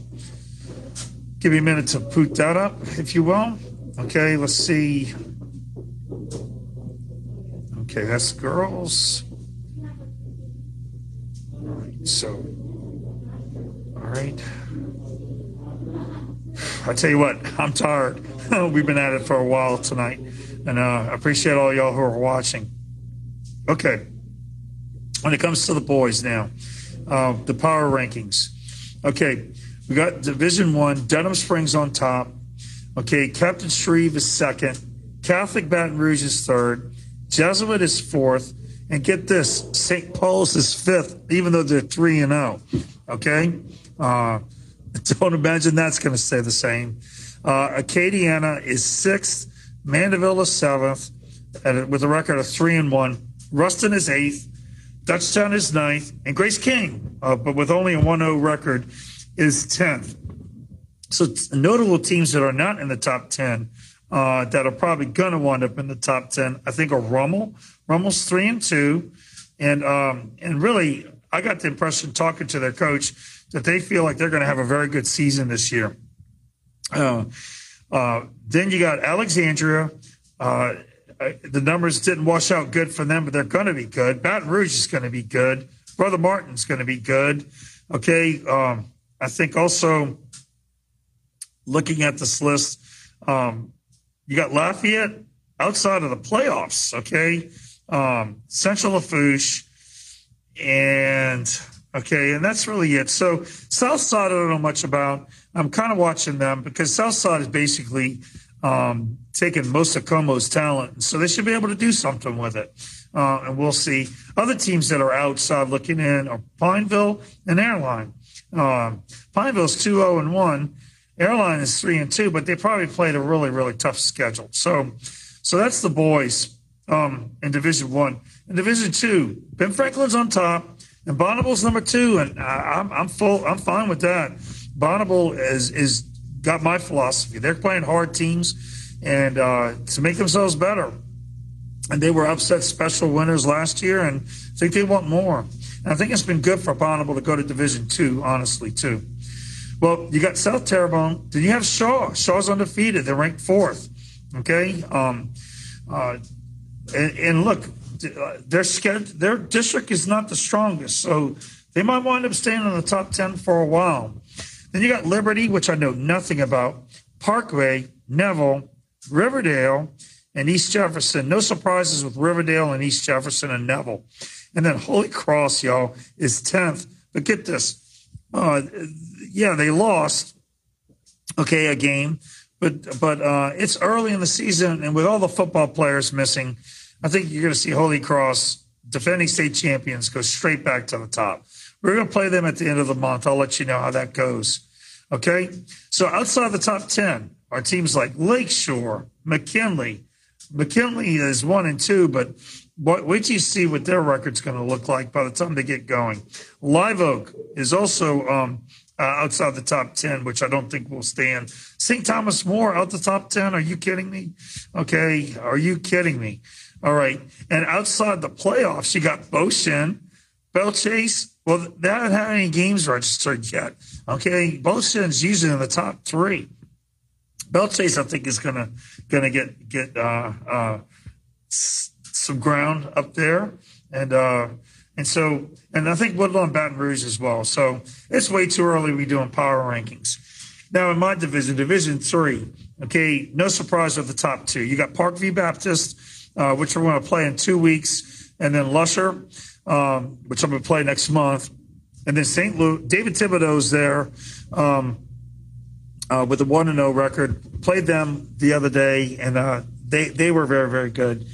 give me a minute to put that up, if you will. Okay, let's see. Okay, that's girls. All right, so, all right. I tell you what, I'm tired. [laughs] We've been at it for a while tonight, and uh, I appreciate all y'all who are watching. Okay, when it comes to the boys now, uh, the power rankings. Okay, we got Division One, Denham Springs on top. Okay, Captain Shreve is second. Catholic Baton Rouge is third. Jesuit is fourth. And get this, St. Paul's is fifth, even though they're three and zero. Oh, okay, uh, [laughs] don't imagine that's going to stay the same. Uh, Acadiana is sixth. Mandeville is seventh, and with a record of three and one. Ruston is eighth. Dutchtown is ninth, and Grace King, uh, but with only a 1-0 record, is 10th. So notable teams that are not in the top 10 uh, that are probably going to wind up in the top 10, I think, are Rummel. Rummel's three and two, and um, and really, I got the impression talking to their coach that they feel like they're going to have a very good season this year. Uh, uh, then you got Alexandria. Uh, the numbers didn't wash out good for them, but they're going to be good. Baton Rouge is going to be good. Brother Martin's going to be good. Okay. Um, I think also looking at this list, um, you got Lafayette outside of the playoffs. Okay. Um, Central Lafourche and okay, and that's really it. So Southside, I don't know much about. I'm kind of watching them because Southside is basically um, taken most of Comeaux's talent. So they should be able to do something with it. Uh, and we'll see. Other teams that are outside looking in are Pineville and Airline. Um, Pineville's 2 0 and 1. Airline is 3 and 2, but they probably played a really, really tough schedule. So, so that's the boys um, in Division 1. In Division 2, Ben Franklin's on top, and Bonnabel's number two. And I'm, I'm full, I'm fine with that. Bonnabel is, is got my philosophy. They're playing hard teams and uh, to make themselves better. And they were upset special winners last year, and I think they want more. And I think it's been good for Bonnabel to go to Division Two, honestly, too. Well, you got South Terrebonne. Then you have Shaw. Shaw's undefeated. They're ranked fourth. Okay. Um, uh, and, and, look, their their district is not the strongest, so they might wind up staying in the top ten for a while. Then you got Liberty, which I know nothing about, Parkway, Neville, Riverdale, and East Jefferson. No surprises with Riverdale and East Jefferson and Neville. And then Holy Cross, y'all, is 10th. But get this. Uh, yeah, they lost, okay, a game, but but uh, it's early in the season, and with all the football players missing, I think you're going to see Holy Cross, defending state champions, go straight back to the top. We're going to play them at the end of the month. I'll let you know how that goes. Okay. So outside the top 10 are teams like Lakeshore, McKinley. McKinley is one and two, but what, wait till you see what their record's going to look like by the time they get going. Live Oak is also um, uh, outside the top 10, which I don't think will stand. St. Thomas More out the top 10. Are you kidding me? Okay. Are you kidding me? All right. And outside the playoffs, you got Beau Chene, Belle Chasse, well, they haven't had any games registered yet. Okay, Beau Chene's usually in the top three. Belle Chasse, I think, is gonna gonna get get uh, uh, some ground up there, and uh, and so and I think Woodlawn Baton Rouge as well. So it's way too early to be doing power rankings. Now in my division, Division Three, okay, no surprise with the top two. You got Parkview Baptist, uh, which we're going to play in two weeks, and then Lusher um, which I'm going to play next month. And then St. Louis, David Thibodeau's there um, uh, with a 1 and 0 record. Played them the other day, and uh, they, they were very, very good.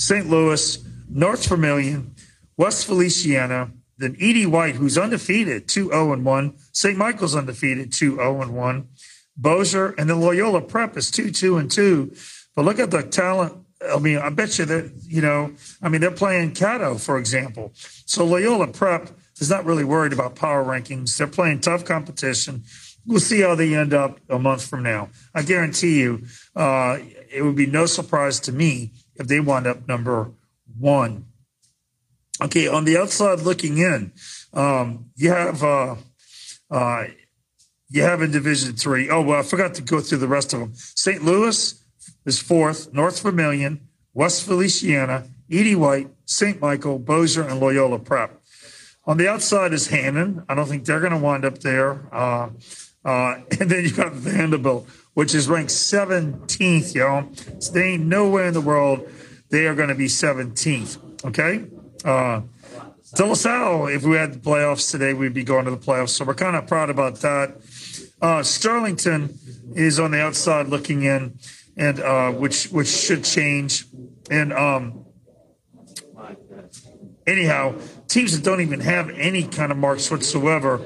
St. Louis, North Vermilion, West Feliciana, then E.D. White, who's undefeated, 2 0 1. St. Michael's undefeated, 2 0 1. Bossier, and then Loyola Prep is two, two, and two. But look at the talent. I mean, I bet you that, you know, I mean, they're playing Caddo, for example. So Loyola Prep is not really worried about power rankings. They're playing tough competition. We'll see how they end up a month from now. I guarantee you, uh, it would be no surprise to me if they wind up number one. Okay, on the outside looking in, um, you have uh, uh, you have in Division Three. Oh well, I forgot to go through the rest of them. St. Louis is fourth, North Vermilion, West Feliciana, E.D. White, St. Michael, Bossier, and Loyola Prep. On the outside is Hannan. I don't think they're going to wind up there. Uh, uh, [laughs] and then you've got Vandebilt, which is ranked 17th, yo. So they ain't nowhere in the world they are going to be 17th. Okay. Uh, De La Salle, if we had the playoffs today, we'd be going to the playoffs. So we're kind of proud about that. Uh, Sterlington is on the outside looking in, and uh, which which should change. And um, anyhow, teams that don't even have any kind of marks whatsoever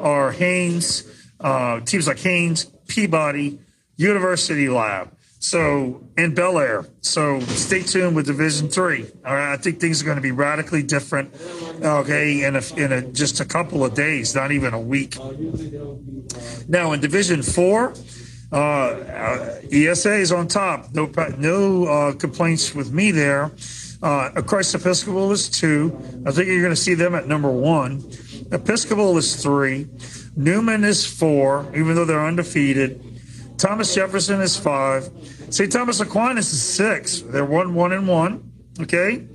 are Haynes, uh, teams like Haynes, Peabody, University Lab. So in Belaire. So stay tuned with Division Three. All right, I think things are going to be radically different. Okay, in a, in a, just a couple of days, not even a week. Now in Division Four, uh, uh, ESA is on top. No no uh, complaints with me there. Uh, Christ Episcopal is two. I think you're going to see them at number one. Episcopal is three. Newman is four, even though they're undefeated. Thomas Jefferson is five. St. Thomas Aquinas is six. They're one, one, and one. Okay.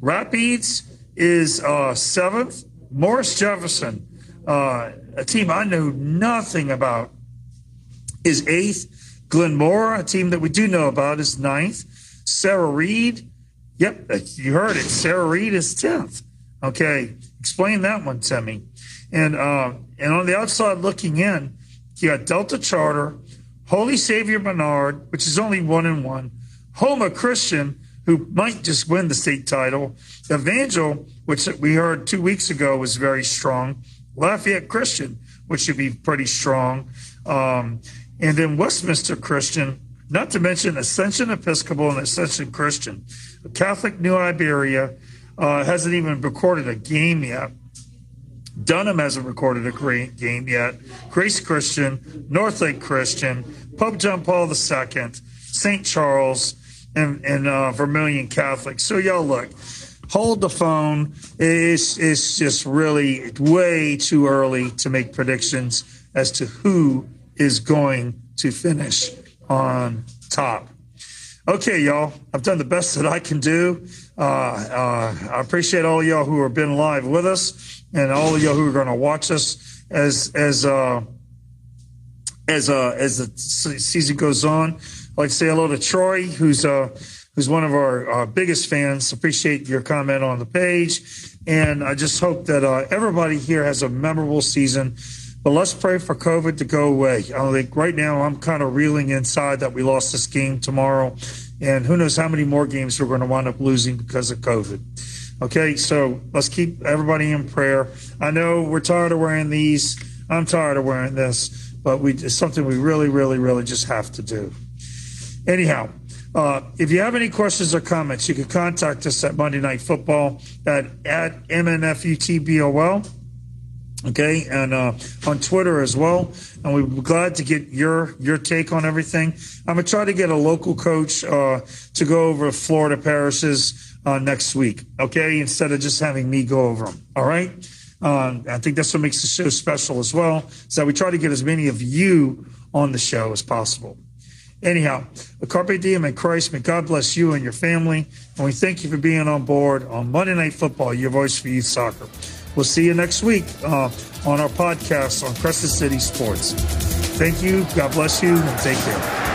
Rapides is uh, seventh. Morris Jefferson, uh, a team I know nothing about, is eighth. Glenmora, a team that we do know about, is ninth. Sarah Reed, yep, you heard it. Sarah Reed is tenth. Okay, explain that one to me. And uh, and on the outside looking in, you got Delta Charter, Holy Savior Menard, which is only one and one, Houma Christian, who might just win the state title, Evangel, which we heard two weeks ago was very strong, Lafayette Christian, which should be pretty strong, um, and then Westminster Christian, not to mention Ascension Episcopal and Ascension Christian. Catholic New Iberia uh, hasn't even recorded a game yet. Dunham hasn't recorded a great game yet. Grace Christian, Northlake Christian, Pope John Paul II, St. Charles, and, and uh, Vermilion Catholic. So, y'all look, hold the phone. It's, it's just really way too early to make predictions as to who is going to finish on top. Okay, y'all, I've done the best that I can do. Uh, uh, I appreciate all y'all who have been live with us and all of y'all who are going to watch us as as uh, as uh, as the season goes on. I'd like to say hello to Troy, who's uh, who's one of our uh, biggest fans. Appreciate your comment on the page, and I just hope that uh, everybody here has a memorable season. But let's pray for COVID to go away. I think right now I'm kind of reeling inside that we lost this game tomorrow, and who knows how many more games we're going to wind up losing because of COVID. Okay, so let's keep everybody in prayer. I know we're tired of wearing these. I'm tired of wearing this, but we it's something we really, really, really just have to do. Anyhow, uh, if you have any questions or comments, you can contact us at Monday Night Football at at MNFUTBOL. Okay, and uh, on Twitter as well. And we're glad to get your your take on everything. I'm gonna try to get a local coach uh, to go over Florida parishes uh, next week, okay? Instead of just having me go over them, all right? Um, I think that's what makes the show special as well, is that we try to get as many of you on the show as possible. Anyhow, a Carpe Diem in Christ, may God bless you and your family. And we thank you for being on board on Monday Night Football, your voice for youth soccer. We'll see you next week uh, on our podcast on Crescent City Sports. Thank you. God bless you and take care.